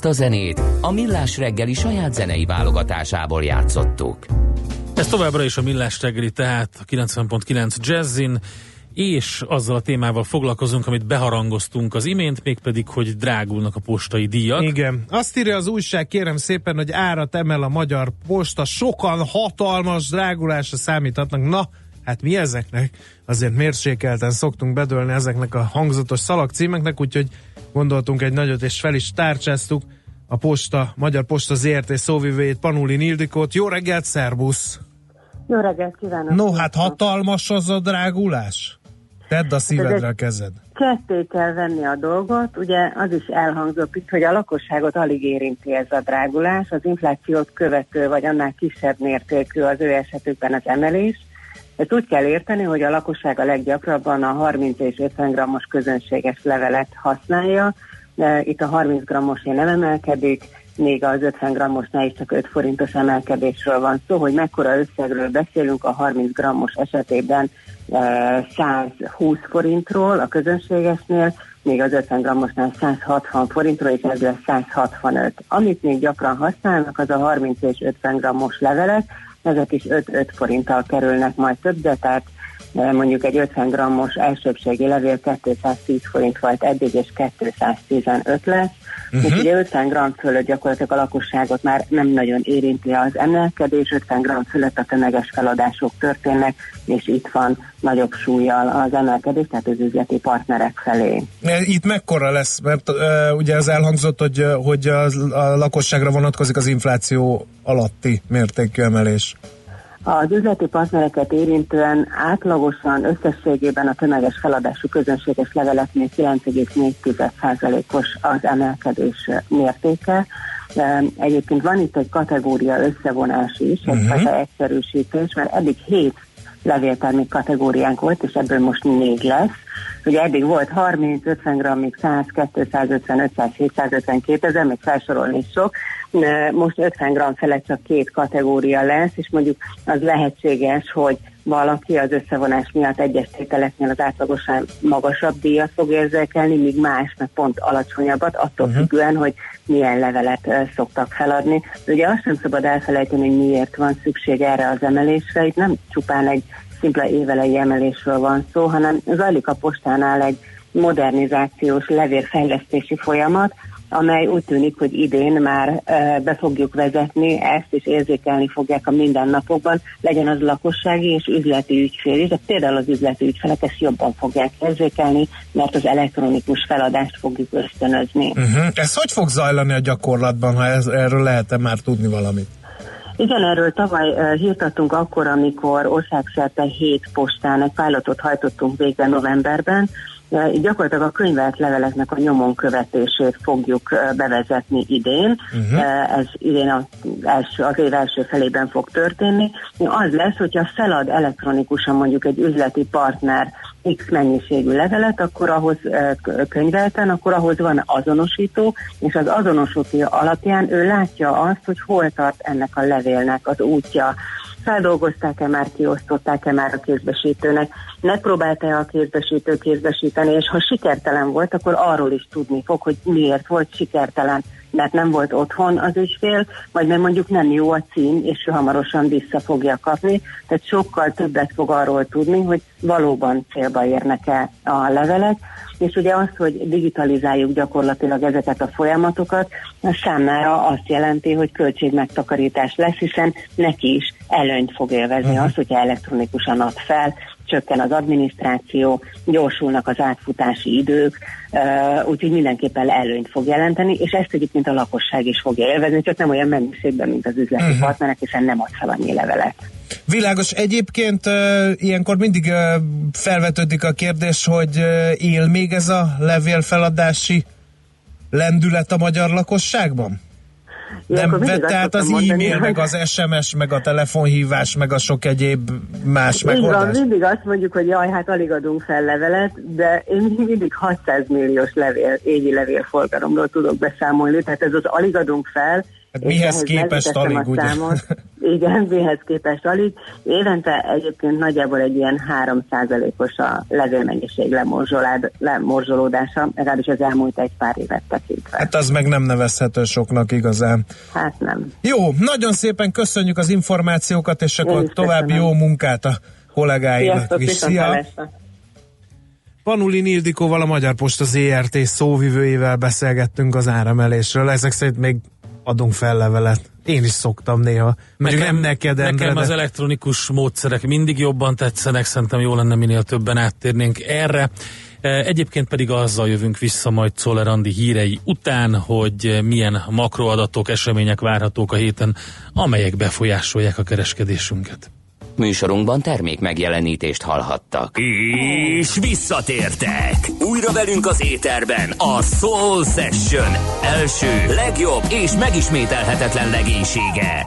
Ezt a zenét a Millás reggeli saját zenei válogatásából játszottuk. Ez továbbra is a Millás reggeli, tehát a 90.9 Jazzin, és azzal a témával foglalkozunk, amit beharangoztunk az imént, mégpedig, hogy drágulnak a postai díjak. Igen. Azt írja az újság, kérem szépen, hogy árat emel a magyar posta, sokan hatalmas drágulásra számíthatnak. Na, hát mi ezeknek? Azért mérsékelten szoktunk bedőlni ezeknek a hangzatos szalagcímeknek, úgyhogy gondoltunk egy nagyot, és fel is tárcsáztuk a posta, Magyar Posta ZRT szóvivőjét, Panulin Ildikót. Jó reggelt, szervusz! Jó reggelt kívánok! No, hát hatalmas az a drágulás. Tedd a szívedre a kezed. Ketté kell venni a dolgot, ugye az is elhangzott itt, hogy a lakosságot alig érinti ez a drágulás, az inflációt követő vagy annál kisebb mértékű az ő esetükben az emelés. Ezt úgy kell érteni, hogy a lakosság a leggyakrabban a 30 és 50 grammos közönséges levelet használja. Itt a 30 grammosé nem emelkedik, még az 50 grammosnál is csak 5 forintos emelkedésről van szó, hogy mekkora összegről beszélünk a 30 grammos esetében eh, 120 forintról a közönségesnél, még az 50 grammosnál 160 forintról, és ez lesz 165. Amit még gyakran használnak, az a 30 és 50 grammos levelek, ezek is 5-5 forinttal kerülnek majd többet, tehát mondjuk egy 50 grammos elsőbségi levél 210 forint volt eddig, és 215 lesz. Uh-huh. És ugye 50 gram fölött gyakorlatilag a lakosságot már nem nagyon érinti az emelkedés, 50 gram fölött a tömeges feladások történnek, és itt van nagyobb súlyjal az emelkedés, tehát az üzleti partnerek felé. Itt mekkora lesz? Mert uh, ugye az elhangzott, hogy, hogy a, a lakosságra vonatkozik az infláció alatti mértékű emelés. Az üzleti partnereket érintően átlagosan összességében a tömeges feladású közönséges leveleknél 9,4%-os az emelkedés mértéke. Egyébként van itt egy kategória összevonás is, egy uh-huh. egyszerűsítés, mert eddig 7 levéltermék kategóriánk volt, és ebből most négy lesz. Ugye eddig volt 30, 50 grammig 100, 250, 500, 752 ezer, még felsorolni sok, most 50 gram felett csak két kategória lesz, és mondjuk az lehetséges, hogy valaki az összevonás miatt egyes tételeknél az átlagosan magasabb díjat fog érzékelni, míg más meg pont alacsonyabbat, attól uh-huh. függően, hogy milyen levelet uh, szoktak feladni. De ugye azt sem szabad elfelejteni, hogy miért van szükség erre az emelésre. Itt nem csupán egy szimpla évelei emelésről van szó, hanem zajlik a postánál egy modernizációs levélfejlesztési folyamat, amely úgy tűnik, hogy idén már be fogjuk vezetni, ezt is érzékelni fogják a mindennapokban, legyen az lakossági és üzleti ügyfél is, de például az üzleti ügyfelek ezt jobban fogják érzékelni, mert az elektronikus feladást fogjuk ösztönözni. Uh-huh. Ez hogy fog zajlani a gyakorlatban, ha ez, erről lehet-e már tudni valamit? Igen, erről tavaly uh, hirtattunk akkor, amikor országszerte hét postán egy pilotot hajtottunk végre novemberben, gyakorlatilag a könyvelt leveleknek a nyomon követését fogjuk bevezetni idén. Uh-huh. Ez idén az, első, az év első felében fog történni. Az lesz, hogyha felad elektronikusan mondjuk egy üzleti partner X mennyiségű levelet, akkor ahhoz könyvelten, akkor ahhoz van azonosító, és az azonosító alapján ő látja azt, hogy hol tart ennek a levélnek az útja, feldolgozták-e már, kiosztották-e már a kézbesítőnek, megpróbálta-e a kézbesítő kézbesíteni, és ha sikertelen volt, akkor arról is tudni fog, hogy miért volt sikertelen, mert nem volt otthon az ügyfél, vagy mert mondjuk nem jó a cím, és ő hamarosan vissza fogja kapni, tehát sokkal többet fog arról tudni, hogy valóban célba érnek-e a levelek, és ugye az, hogy digitalizáljuk gyakorlatilag ezeket a folyamatokat, a számára azt jelenti, hogy költségmegtakarítás lesz, hiszen neki is előnyt fog élvezni uh-huh. az, hogyha elektronikusan ad fel, csökken az adminisztráció, gyorsulnak az átfutási idők, úgyhogy mindenképpen előnyt fog jelenteni, és ezt egyébként a lakosság is fogja élvezni, csak nem olyan mennyiségben, mint az üzleti uh-huh. partnerek, hiszen nem ad fel annyi levelet. Világos. Egyébként ilyenkor mindig felvetődik a kérdés, hogy él még ez a levélfeladási lendület a magyar lakosságban? Nem vette át az e-mail, meg az SMS, meg a telefonhívás, meg a sok egyéb más megoldás? Van, mindig azt mondjuk, hogy jaj, hát alig adunk fel levelet, de én mindig 600 milliós levél, évi levélforgalomról tudok beszámolni, tehát ez az alig adunk fel, Hát mihez képest alig, ugye? Számot. Igen, mihez képest alig. Évente egyébként nagyjából egy ilyen 3%-os a levélmennyiség lemorzsolódása, legalábbis az elmúlt egy pár évet tekintve. Hát az meg nem nevezhető soknak igazán. Hát nem. Jó, nagyon szépen köszönjük az információkat, és akkor további jó munkát a kollégáinak is. Szia! Panulin Ildikóval, a Magyar Posta ZRT szóvivőjével beszélgettünk az áremelésről. Ezek szerint még adunk fel levelet. Én is szoktam néha. Nekem, nem neked, Endre, nekem de... az elektronikus módszerek mindig jobban tetszenek, szerintem jó lenne minél többen áttérnénk erre. E, egyébként pedig azzal jövünk vissza majd Czoller Andi hírei után, hogy milyen makroadatok, események várhatók a héten, amelyek befolyásolják a kereskedésünket. Műsorunkban termék megjelenítést hallhattak. És visszatértek! Újra velünk az éterben a Soul Session első, legjobb és megismételhetetlen legénysége.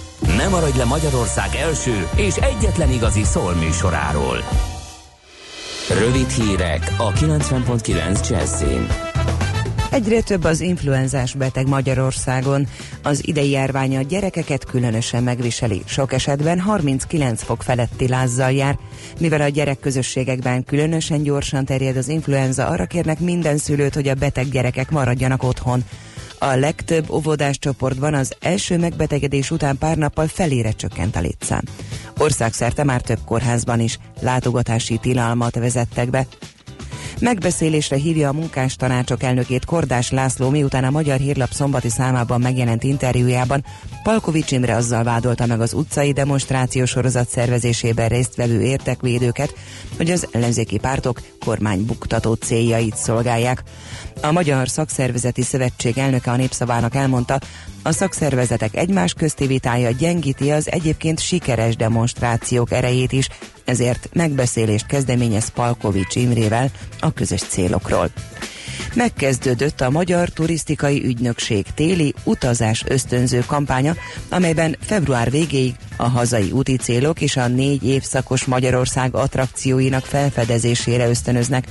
Ne maradj le Magyarország első és egyetlen igazi szól műsoráról. Rövid hírek a 90.9 Jazzin. Egyre több az influenzás beteg Magyarországon. Az idei járvány a gyerekeket különösen megviseli. Sok esetben 39 fok feletti lázzal jár. Mivel a gyerekközösségekben különösen gyorsan terjed az influenza, arra kérnek minden szülőt, hogy a beteg gyerekek maradjanak otthon. A legtöbb óvodás csoportban az első megbetegedés után pár nappal felére csökkent a létszám. Országszerte már több kórházban is látogatási tilalmat vezettek be. Megbeszélésre hívja a munkástanácsok elnökét Kordás László, miután a Magyar Hírlap szombati számában megjelent interjújában Palkovics Imre azzal vádolta meg az utcai demonstráció sorozat szervezésében résztvevő értekvédőket, hogy az ellenzéki pártok kormánybuktató céljait szolgálják. A Magyar Szakszervezeti Szövetség elnöke a népszavának elmondta, a szakszervezetek egymás közti vitája gyengíti az egyébként sikeres demonstrációk erejét is, ezért megbeszélést kezdeményez Palkovics Imrével a közös célokról. Megkezdődött a Magyar Turisztikai Ügynökség téli utazás ösztönző kampánya, amelyben február végéig a hazai úti célok és a négy évszakos Magyarország attrakcióinak felfedezésére ösztönöznek.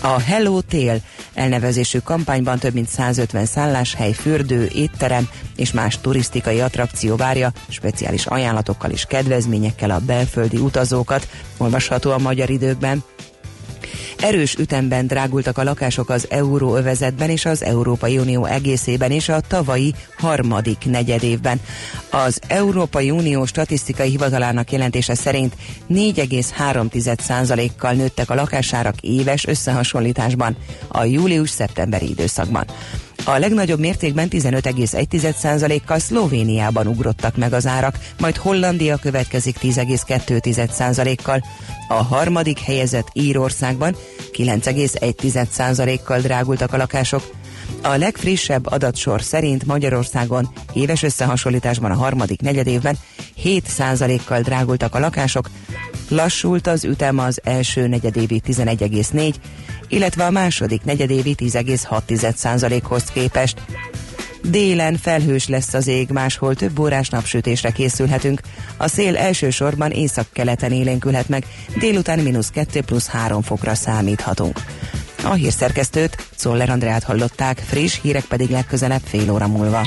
A Hello Tél elnevezésű kampányban több mint 150 szálláshely, fürdő, étterem és más turisztikai attrakció várja, speciális ajánlatokkal és kedvezményekkel a belföldi utazókat, olvasható a magyar időkben. Erős ütemben drágultak a lakások az euróövezetben és az Európai Unió egészében és a tavalyi harmadik negyedévben. Az Európai Unió statisztikai hivatalának jelentése szerint 4,3%-kal nőttek a lakásárak éves összehasonlításban a július-szeptemberi időszakban. A legnagyobb mértékben 15,1%-kal Szlovéniában ugrottak meg az árak, majd Hollandia következik 10,2%-kal. A harmadik helyezett Írországban 9,1%-kal drágultak a lakások. A legfrissebb adatsor szerint Magyarországon éves összehasonlításban a harmadik negyedévben 7%-kal drágultak a lakások, lassult az ütem az első negyedévi 11,4, illetve a második negyedévi 10,6%-hoz képest. Délen felhős lesz az ég, máshol több órás napsütésre készülhetünk. A szél elsősorban északkeleten élénkülhet meg, délután mínusz 2 plusz 3 fokra számíthatunk. A hírszerkesztőt, Szoller Andrát hallották, friss hírek pedig legközelebb fél óra múlva.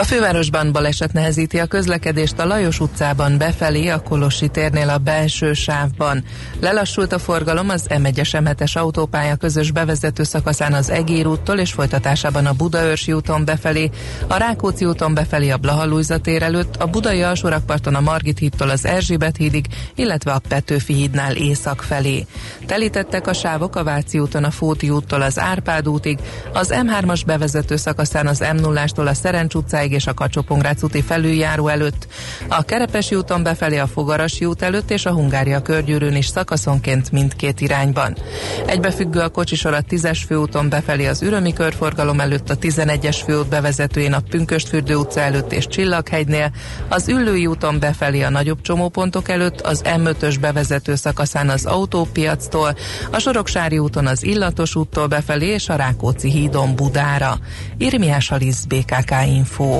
a fővárosban baleset nehezíti a közlekedést a Lajos utcában befelé a Kolossi térnél a belső sávban. Lelassult a forgalom az M1-es M7-es autópálya közös bevezető szakaszán az Egér úttól és folytatásában a Budaörsi úton befelé, a Rákóczi úton befelé a Blahalújza tér előtt, a Budai alsórakparton a Margit hídtól az Erzsébet hídig, illetve a Petőfi hídnál észak felé. Telítettek a sávok a Váci úton a Fóti úttól az Árpád útig, az M3-as bevezető szakaszán az M0-ástól a Szerencs utcáig és a kacsó úti felüljáró előtt, a Kerepesi úton befelé a Fogarasi út előtt és a Hungária körgyűrűn is szakaszonként mindkét irányban. Egybefüggő a kocsisor a 10-es főúton befelé az Ürömi körforgalom előtt, a 11-es főút bevezetőjén a Pünköstfürdő utca előtt és Csillaghegynél, az Üllői úton befelé a nagyobb csomópontok előtt, az M5-ös bevezető szakaszán az autópiactól, a Soroksári úton az Illatos úttól befelé és a Rákóczi hídon Budára. Irmiás Alisz BKK Info.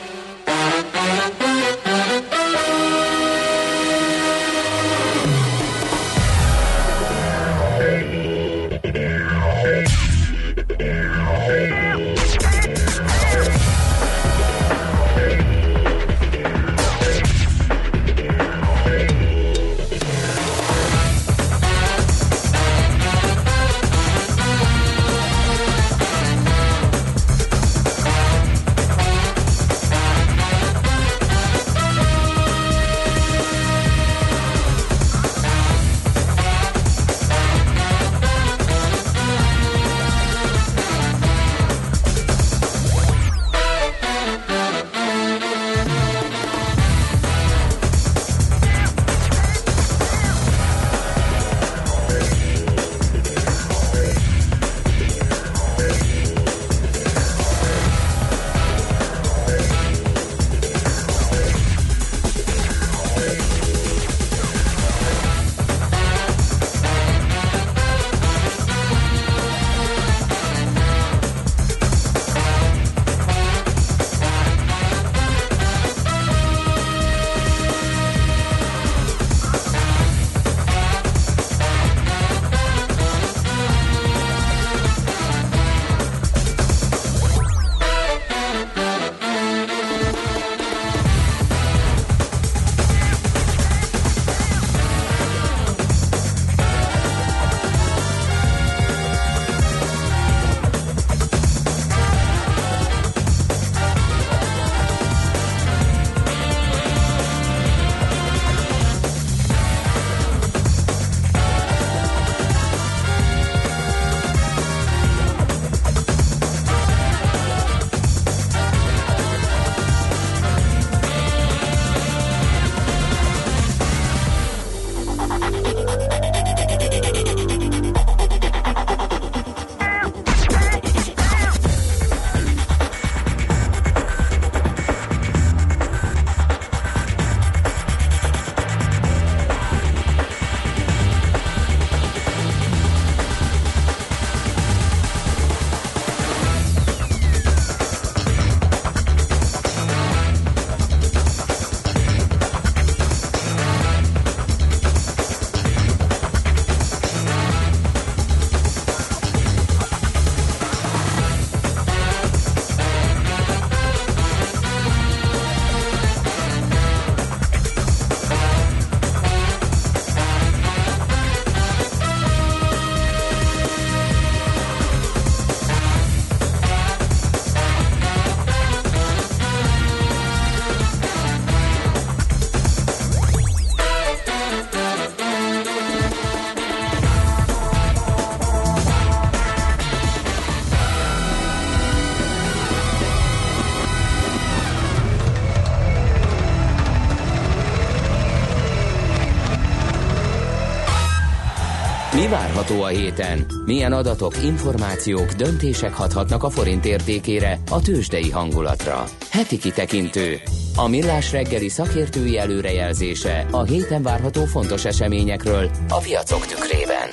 Várható a héten? Milyen adatok, információk, döntések hathatnak a forint értékére, a tőzsdei hangulatra? Heti kitekintő. A millás reggeli szakértői előrejelzése a héten várható fontos eseményekről a piacok tükrében.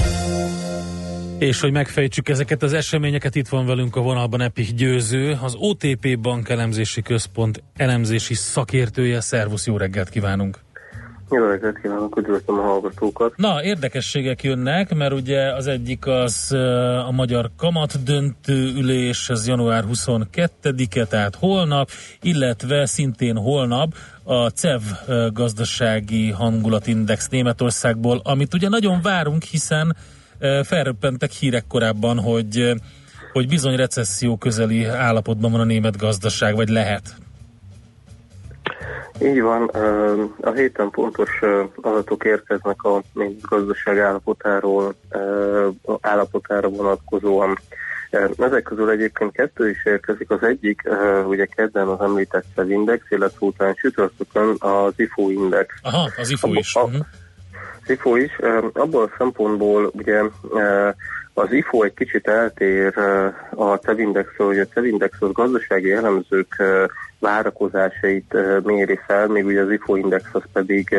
És hogy megfejtsük ezeket az eseményeket, itt van velünk a vonalban Epik Győző, az OTP Bank Elemzési Központ elemzési szakértője. Szervusz, jó reggelt kívánunk! Jó reggelt kívánok, üdvözlöm a hallgatókat. Na, érdekességek jönnek, mert ugye az egyik az a magyar kamat döntő ülés, ez január 22-e, tehát holnap, illetve szintén holnap a CEV gazdasági hangulatindex Németországból, amit ugye nagyon várunk, hiszen felröppentek hírek korábban, hogy, hogy bizony recesszió közeli állapotban van a német gazdaság, vagy lehet. Így van, a héten pontos adatok érkeznek a gazdaság állapotáról, állapotára vonatkozóan. Ezek közül egyébként kettő is érkezik. Az egyik, ugye kedden az említett index, illetve után sütörtökön az IFO index. Aha, az IFO is. A, a, uh-huh. az IFO is. Abból a szempontból ugye az IFO egy kicsit eltér a CEV-indexről, hogy a az gazdasági elemzők várakozásait méri fel, még ugye az IFO index az pedig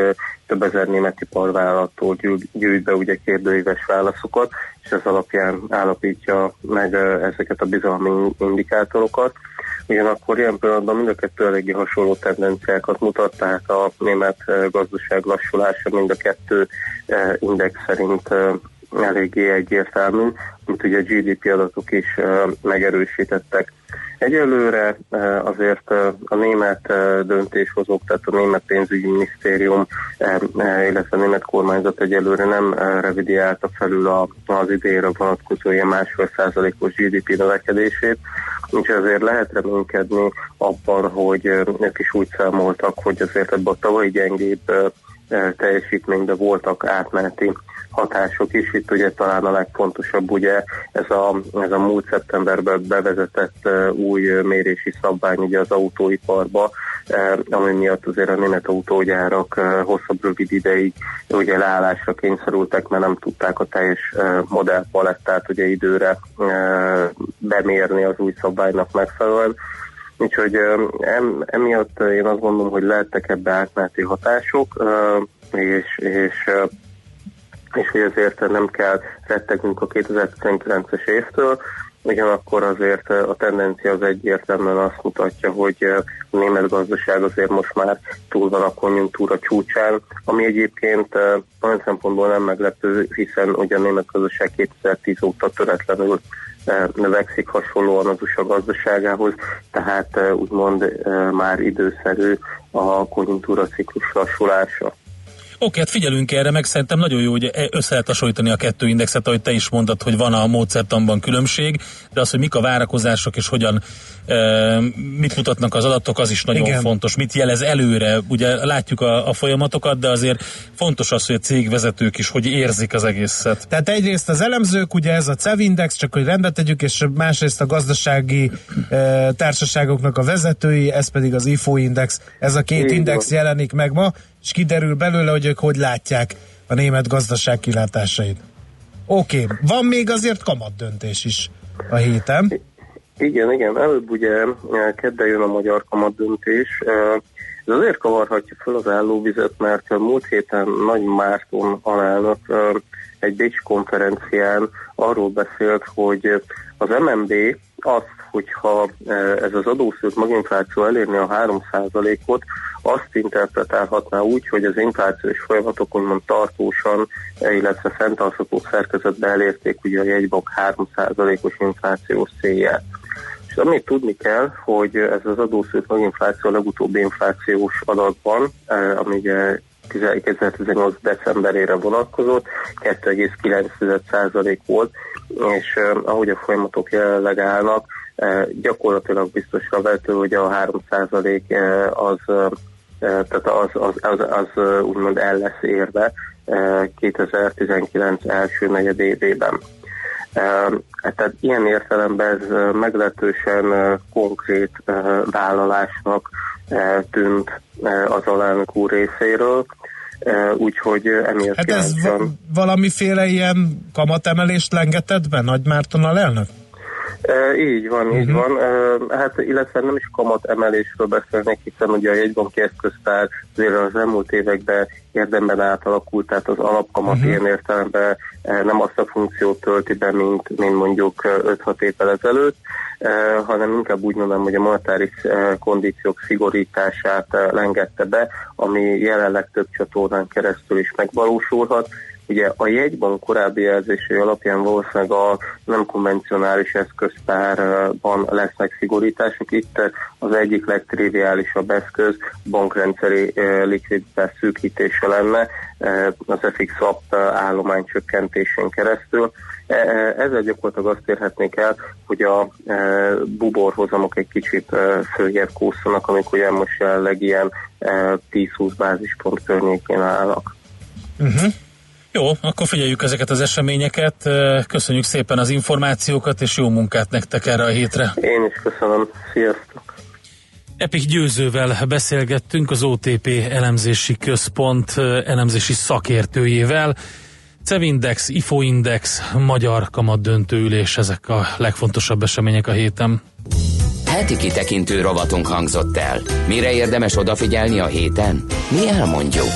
több ezer német iparvállalattól gyűjt be ugye kérdőíves válaszokat, és ez alapján állapítja meg ezeket a bizalmi indikátorokat. Ugyanakkor ilyen pillanatban mind a kettő eléggé hasonló tendenciákat mutat, tehát a német gazdaság lassulása mind a kettő index szerint eléggé egyértelmű, mint ugye a GDP adatok is megerősítettek. Egyelőre azért a német döntéshozók, tehát a német pénzügyminisztérium, illetve a német kormányzat egyelőre nem revidiálta felül az idénre vonatkozó ilyen másfél százalékos GDP növekedését, úgyhogy azért lehet reménykedni abban, hogy ők is úgy számoltak, hogy azért ebben a tavalyi gyengébb teljesítményben voltak átmeneti hatások is. Itt ugye talán a legfontosabb ugye ez a, ez a múlt szeptemberben bevezetett új mérési szabvány ugye az autóiparba, ami miatt azért a német autógyárak hosszabb rövid ideig ugye leállásra kényszerültek, mert nem tudták a teljes modellpalettát ugye időre bemérni az új szabványnak megfelelően. Úgyhogy em, emiatt én azt gondolom, hogy lehettek ebbe átmeneti hatások, és, és és hogy azért nem kell rettegnünk a 2019-es évtől, ugyanakkor azért a tendencia az egyértelműen azt mutatja, hogy a német gazdaság azért most már túl van a konjunktúra csúcsán, ami egyébként olyan szempontból nem meglepő, hiszen ugye a német gazdaság 2010 óta töretlenül növekszik hasonlóan az USA gazdaságához, tehát úgymond már időszerű a konjunktúra ciklus lassulása. Oké, hát figyelünk erre, meg szerintem nagyon jó, hogy e- össze lehet hasonlítani a kettő indexet, ahogy te is mondtad, hogy van a módszertanban különbség, de az, hogy mik a várakozások és hogyan e, mit mutatnak az adatok, az is nagyon Igen. fontos. Mit jelez előre? Ugye látjuk a, a folyamatokat, de azért fontos az, hogy a cégvezetők is hogy érzik az egészet. Tehát egyrészt az elemzők, ugye ez a CEV index, csak hogy rendbe tegyük, és másrészt a gazdasági e, társaságoknak a vezetői, ez pedig az IFO index. Ez a két Igen. index jelenik meg ma és kiderül belőle, hogy ők hogy látják a német gazdaság kilátásait. Oké, okay. van még azért kamat döntés is a héten. Igen, igen, előbb ugye eh, kedden jön a magyar kamat döntés. Eh, ez azért kavarhatja fel az állóvizet, mert múlt héten Nagy Márton alelnök eh, egy Bécs konferencián arról beszélt, hogy az MNB azt, hogyha ez az adószült maginfláció elérni a 3%-ot, azt interpretálhatná úgy, hogy az inflációs folyamatok úgymond tartósan, illetve fenntartható szerkezetbe elérték ugye a jegybank 3%-os inflációs célját. És amit tudni kell, hogy ez az adószült maginfláció a legutóbbi inflációs adatban, eh, ami ugye 2018. decemberére vonatkozott, 2,9% volt, és eh, ahogy a folyamatok jelenleg állnak, eh, gyakorlatilag biztosra vető, hogy a 3% az tehát az, az, az, az úgymond el lesz érve 2019 első negyedévében. Tehát ilyen értelemben ez meglehetősen konkrét vállalásnak tűnt az alelnök úr részéről. úgyhogy emiatt Hát ez va- valamiféle ilyen kamatemelést lengetett be Nagy Márton elnök? E, így van, uh-huh. így van. E, hát illetve nem is kamat emelésről beszélnek, hiszen ugye a jegybanki eszköztár azért az elmúlt években érdemben átalakult, tehát az alapkamat uh-huh. ilyen értelemben nem azt a funkciót tölti be, mint, mint mondjuk 5-6 évvel ezelőtt, hanem inkább úgy mondom, hogy a monetáris kondíciók szigorítását lengette be, ami jelenleg több csatornán keresztül is megvalósulhat, Ugye a jegybank korábbi jelzései alapján valószínűleg a nem konvencionális eszköztárban lesznek szigorítások. Itt az egyik legtriviálisabb eszköz bankrendszeri likviditás szűkítése lenne az FX swap állomány csökkentésén keresztül. Eh, ezzel gyakorlatilag azt érhetnék el, hogy a buborhozamok egy kicsit följebb kúszanak, amik ugye most jelenleg ilyen 10-20 bázispont környékén állnak. Uh-huh. Jó, akkor figyeljük ezeket az eseményeket. Köszönjük szépen az információkat, és jó munkát nektek erre a hétre. Én is köszönöm. Sziasztok! Epik Győzővel beszélgettünk az OTP elemzési központ elemzési szakértőjével. Cevindex, Ifoindex, Magyar Kamat döntőülés, ezek a legfontosabb események a héten. Heti kitekintő rovatunk hangzott el. Mire érdemes odafigyelni a héten? Mi elmondjuk.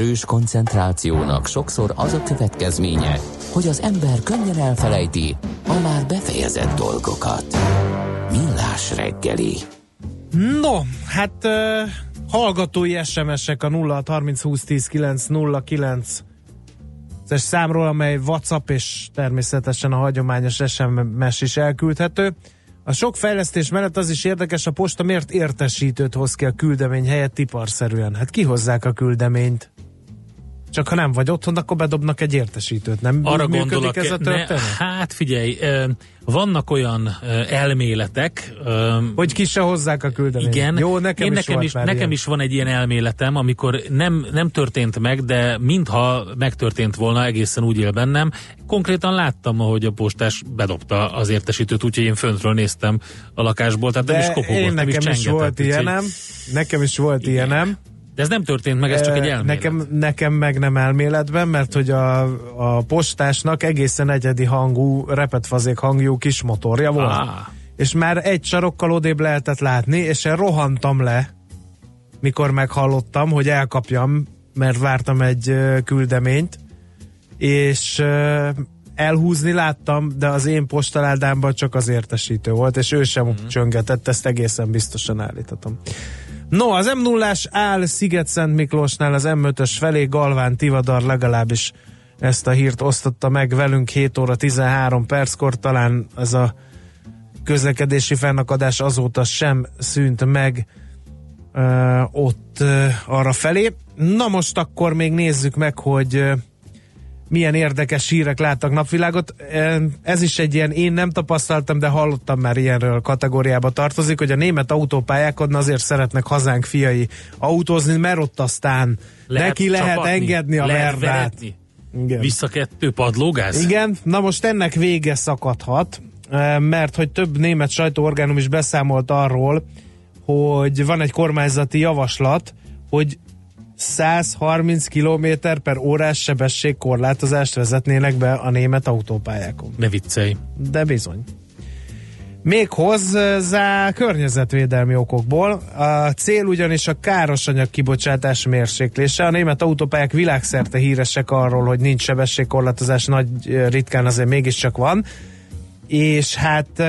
Erős koncentrációnak sokszor az a következménye, hogy az ember könnyen elfelejti a már befejezett dolgokat. Millás reggeli. No, hát uh, hallgatói SMS-ek a 0 30 20 10 9 0 9 es számról, amely WhatsApp és természetesen a hagyományos SMS is elküldhető. A sok fejlesztés mellett az is érdekes, a posta miért értesítőt hoz ki a küldemény helyett tiparszerűen. Hát kihozzák a küldeményt. Csak ha nem vagy otthon, akkor bedobnak egy értesítőt. Nem Arra gondolok, ez a ne, történet? hát figyelj, ö, vannak olyan ö, elméletek, Hogy ki se hozzák a küldeményt. Igen, Jó, nekem Én is nekem, is, nekem ilyen. is van egy ilyen elméletem, amikor nem, nem történt meg, de mintha megtörtént volna, egészen úgy él bennem. Konkrétan láttam, ahogy a postás bedobta az értesítőt, úgyhogy én föntről néztem a lakásból, tehát nem is De kopogott, én nem is nekem is, csengetett. volt ilyenem. Nekem is volt Igen. ilyenem. De ez nem történt meg, ez csak egy elmélet. Nekem, nekem meg nem elméletben, mert hogy a, a postásnak egészen egyedi hangú, repetfazék hangjú kis motorja volt. Ah. És már egy sarokkal odébb lehetett látni, és én rohantam le, mikor meghallottam, hogy elkapjam, mert vártam egy küldeményt, és elhúzni láttam, de az én postaládámban csak az értesítő volt, és ő sem mm. csöngetett, ezt egészen biztosan állítatom. No, az m 0 áll Sziget-Szent Miklósnál az M5-ös felé, Galván Tivadar legalábbis ezt a hírt osztotta meg velünk 7 óra 13 perckor, talán ez a közlekedési fennakadás azóta sem szűnt meg ö, ott ö, arra felé. Na most akkor még nézzük meg, hogy ö, milyen érdekes hírek láttak napvilágot. Ez is egy ilyen, én nem tapasztaltam, de hallottam már ilyenről kategóriába tartozik, hogy a német autópályákon azért szeretnek hazánk fiai autózni, mert ott aztán Lehet neki lehet csapatni, engedni a lehet verdát. veretni. Igen. Visszakettő padlógáz? Igen, na most ennek vége szakadhat, mert hogy több német sajtóorgánum is beszámolt arról, hogy van egy kormányzati javaslat, hogy 130 km per órás sebességkorlátozást vezetnének be a német autópályákon. Ne viccelj. De bizony. Még hozzá környezetvédelmi okokból. A cél ugyanis a károsanyag kibocsátás mérséklése. A német autópályák világszerte híresek arról, hogy nincs sebességkorlátozás, nagy ritkán azért mégiscsak van. És hát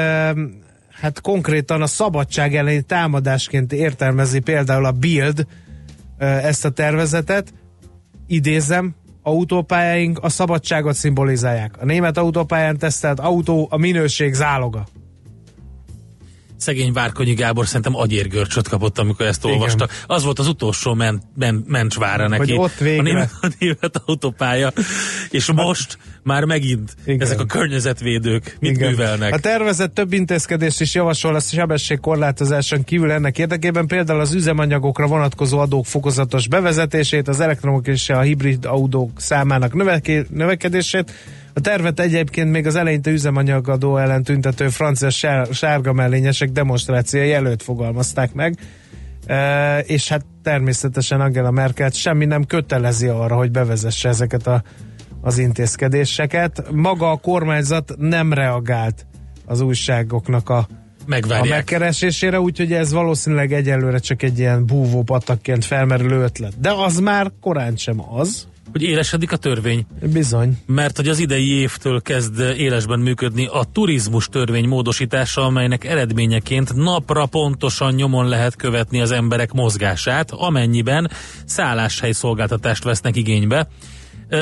hát konkrétan a szabadság elleni támadásként értelmezi például a Bild ezt a tervezetet. Idézem, autópályáink a szabadságot szimbolizálják. A német autópályán tesztelt autó a minőség záloga. Szegény Várkonyi Gábor szerintem agyérgörcsöt kapott, amikor ezt Igen. olvasta. Az volt az utolsó men, men, mencsvára neki. Hogy ott végre. A német, a német autópálya. És most már megint Igen. ezek a környezetvédők mit Igen. művelnek? A tervezet több intézkedést is javasol a sebességkorlátozáson kívül ennek érdekében, például az üzemanyagokra vonatkozó adók fokozatos bevezetését, az elektromok és a hibrid autók számának növeké- növekedését. A tervet egyébként még az eleinte üzemanyagadó ellen tüntető francia sár- sárga mellényesek demonstrációi előtt fogalmazták meg. E, és hát természetesen Angela Merkel semmi nem kötelezi arra, hogy bevezesse ezeket a, az intézkedéseket. Maga a kormányzat nem reagált az újságoknak a, a Megvárják. megkeresésére, úgyhogy ez valószínűleg egyelőre csak egy ilyen búvó patakként felmerülő ötlet. De az már korán sem az. Hogy élesedik a törvény. Bizony. Mert hogy az idei évtől kezd élesben működni a turizmus törvény módosítása, amelynek eredményeként napra pontosan nyomon lehet követni az emberek mozgását, amennyiben szálláshely szolgáltatást vesznek igénybe.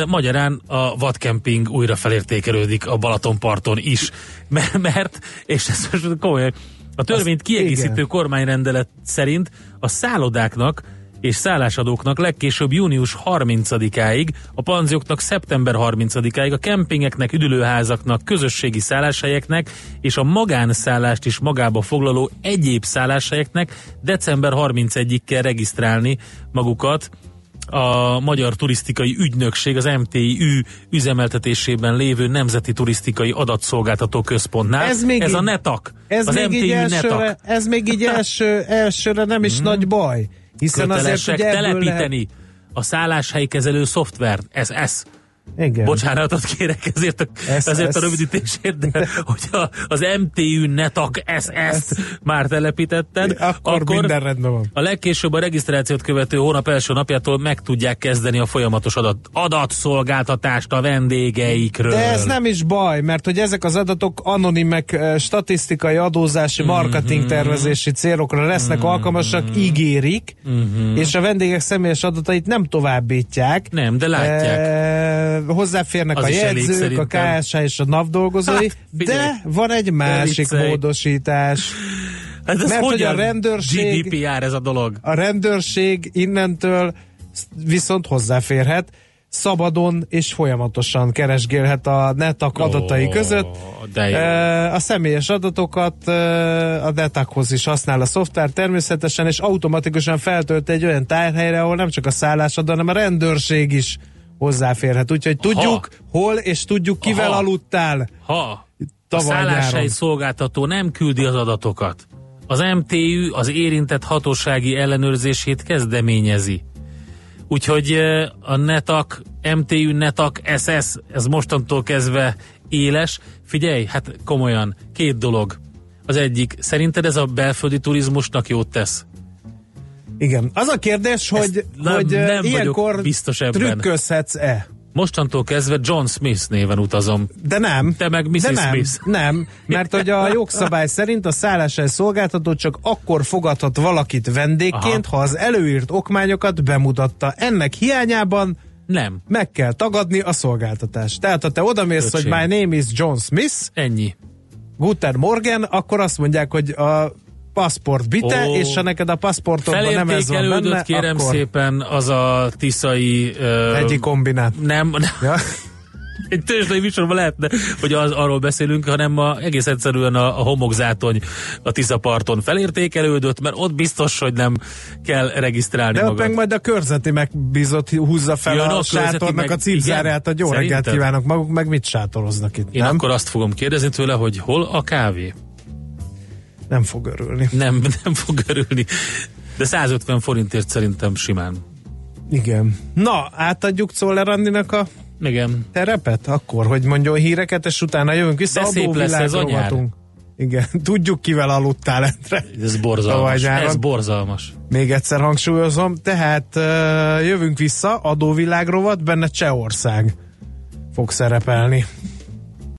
Magyarán a vadkemping újra felértékelődik a Balatonparton is, mert, mert és ez most komolyan, a törvényt kiegészítő igen. kormányrendelet szerint a szállodáknak és szállásadóknak legkésőbb június 30-áig, a panzióknak szeptember 30-áig, a kempingeknek, üdülőházaknak, közösségi szálláshelyeknek és a magánszállást is magába foglaló egyéb szálláshelyeknek december 31-ig kell regisztrálni magukat a Magyar Turisztikai Ügynökség, az MTI üzemeltetésében lévő Nemzeti Turisztikai Adatszolgáltató Központnál. Ez még ez így- a NETAK. Ez az még, így MTI elsőre, NETAK. ez még így első, elsőre nem is nagy baj. Hiszen azért kötelesek ebből telepíteni lehet, a szálláshelykezelő szoftvert, ez ez. Igen. Bocsánatot kérek ezért a, Ez- ezért a ez- rövidítésért, de hogyha az MTÜ netak SS-t már telepítetted, Akkor minden rendben van. a legkésőbb a regisztrációt követő hónap első napjától meg tudják kezdeni a folyamatos adat, adatszolgáltatást a vendégeikről. De ez nem is baj, mert hogy ezek az adatok anonimek, eh, statisztikai, adózási, Mhm. marketing tervezési célokra lesznek alkalmasak, ígérik, Mhm. és a vendégek személyes adatait nem továbbítják. Nem, de látják. E, hozzáférnek Az a jegyzők, a. KSH és a NAV dolgozói, Hát, figyelj. de van egy másik módosítás. Hát ez mert hogy a rendőrség- GDPR ez a dolog? A rendőrség innentől viszont hozzáférhet, szabadon és folyamatosan keresgélhet a netak adatai Ó, között. de jó. A személyes adatokat a netakhoz is használ a szoftver természetesen, és automatikusan feltölt egy olyan tárhelyre, ahol nem csak a szállásadó, hanem a rendőrség is hozzáférhet. Úgyhogy tudjuk, hol és tudjuk, kivel Aha. aludtál. Ha a szálláshely szolgáltató nem küldi az adatokat, az MTÜ az érintett hatósági ellenőrzését kezdeményezi. Úgyhogy a NETAK, MTÜ, NETAK, SS, ez mostantól kezdve éles. Figyelj, hát komolyan, két dolog. Az egyik, szerinted ez a belföldi turizmusnak jót tesz? Igen. Az a kérdés, hogy, nem- hogy nem ilyenkor biztos ebben. trükközhetsz-e? Mostantól kezdve John Smith néven utazom. De nem. Te meg Mrs. De nem, Smith. nem, mert hogy a jogszabály szerint a szálláshely szolgáltató csak akkor fogadhat valakit vendégként, Aha. ha az előírt okmányokat bemutatta. Ennek hiányában Nem. meg kell tagadni a szolgáltatást. Tehát ha te odamész, Öcsém. hogy my name is John Smith, Ennyi. Guten Morgen, akkor azt mondják, hogy a paszport bite, Ó. és ha neked a paszportodban nem ez van benne, kérem akkor szépen az a tiszai... Uh, egyik kombinát. nem, nem, Ja? egy tőzsdei műsorban lehetne, hogy az, arról beszélünk, hanem a, egész egyszerűen a, a homokzátony a Tiszaparton felértékelődött, mert ott biztos, hogy nem kell regisztrálni De ott magad. meg majd a körzeti megbízott húzza fel Jön a, a sátornak meg- a cipzárját, a jó reggelt kívánok maguk, meg mit sátoroznak itt, Én nem? akkor azt fogom kérdezni tőle, hogy hol a kávé? Nem fog örülni. Nem, nem fog örülni. De 150 forintért szerintem simán. Igen. Na, átadjuk Czoller Andinak a Igen. terepet? Akkor, hogy mondjon híreket, és utána jövünk vissza. De szép lesz ez a nyár. adóvilágrovatunk. Igen, tudjuk kivel aludtál endre. Ez borzalmas. Ez borzalmas. Még egyszer hangsúlyozom, tehát jövünk vissza, adóvilágrovat, benne Csehország fog szerepelni.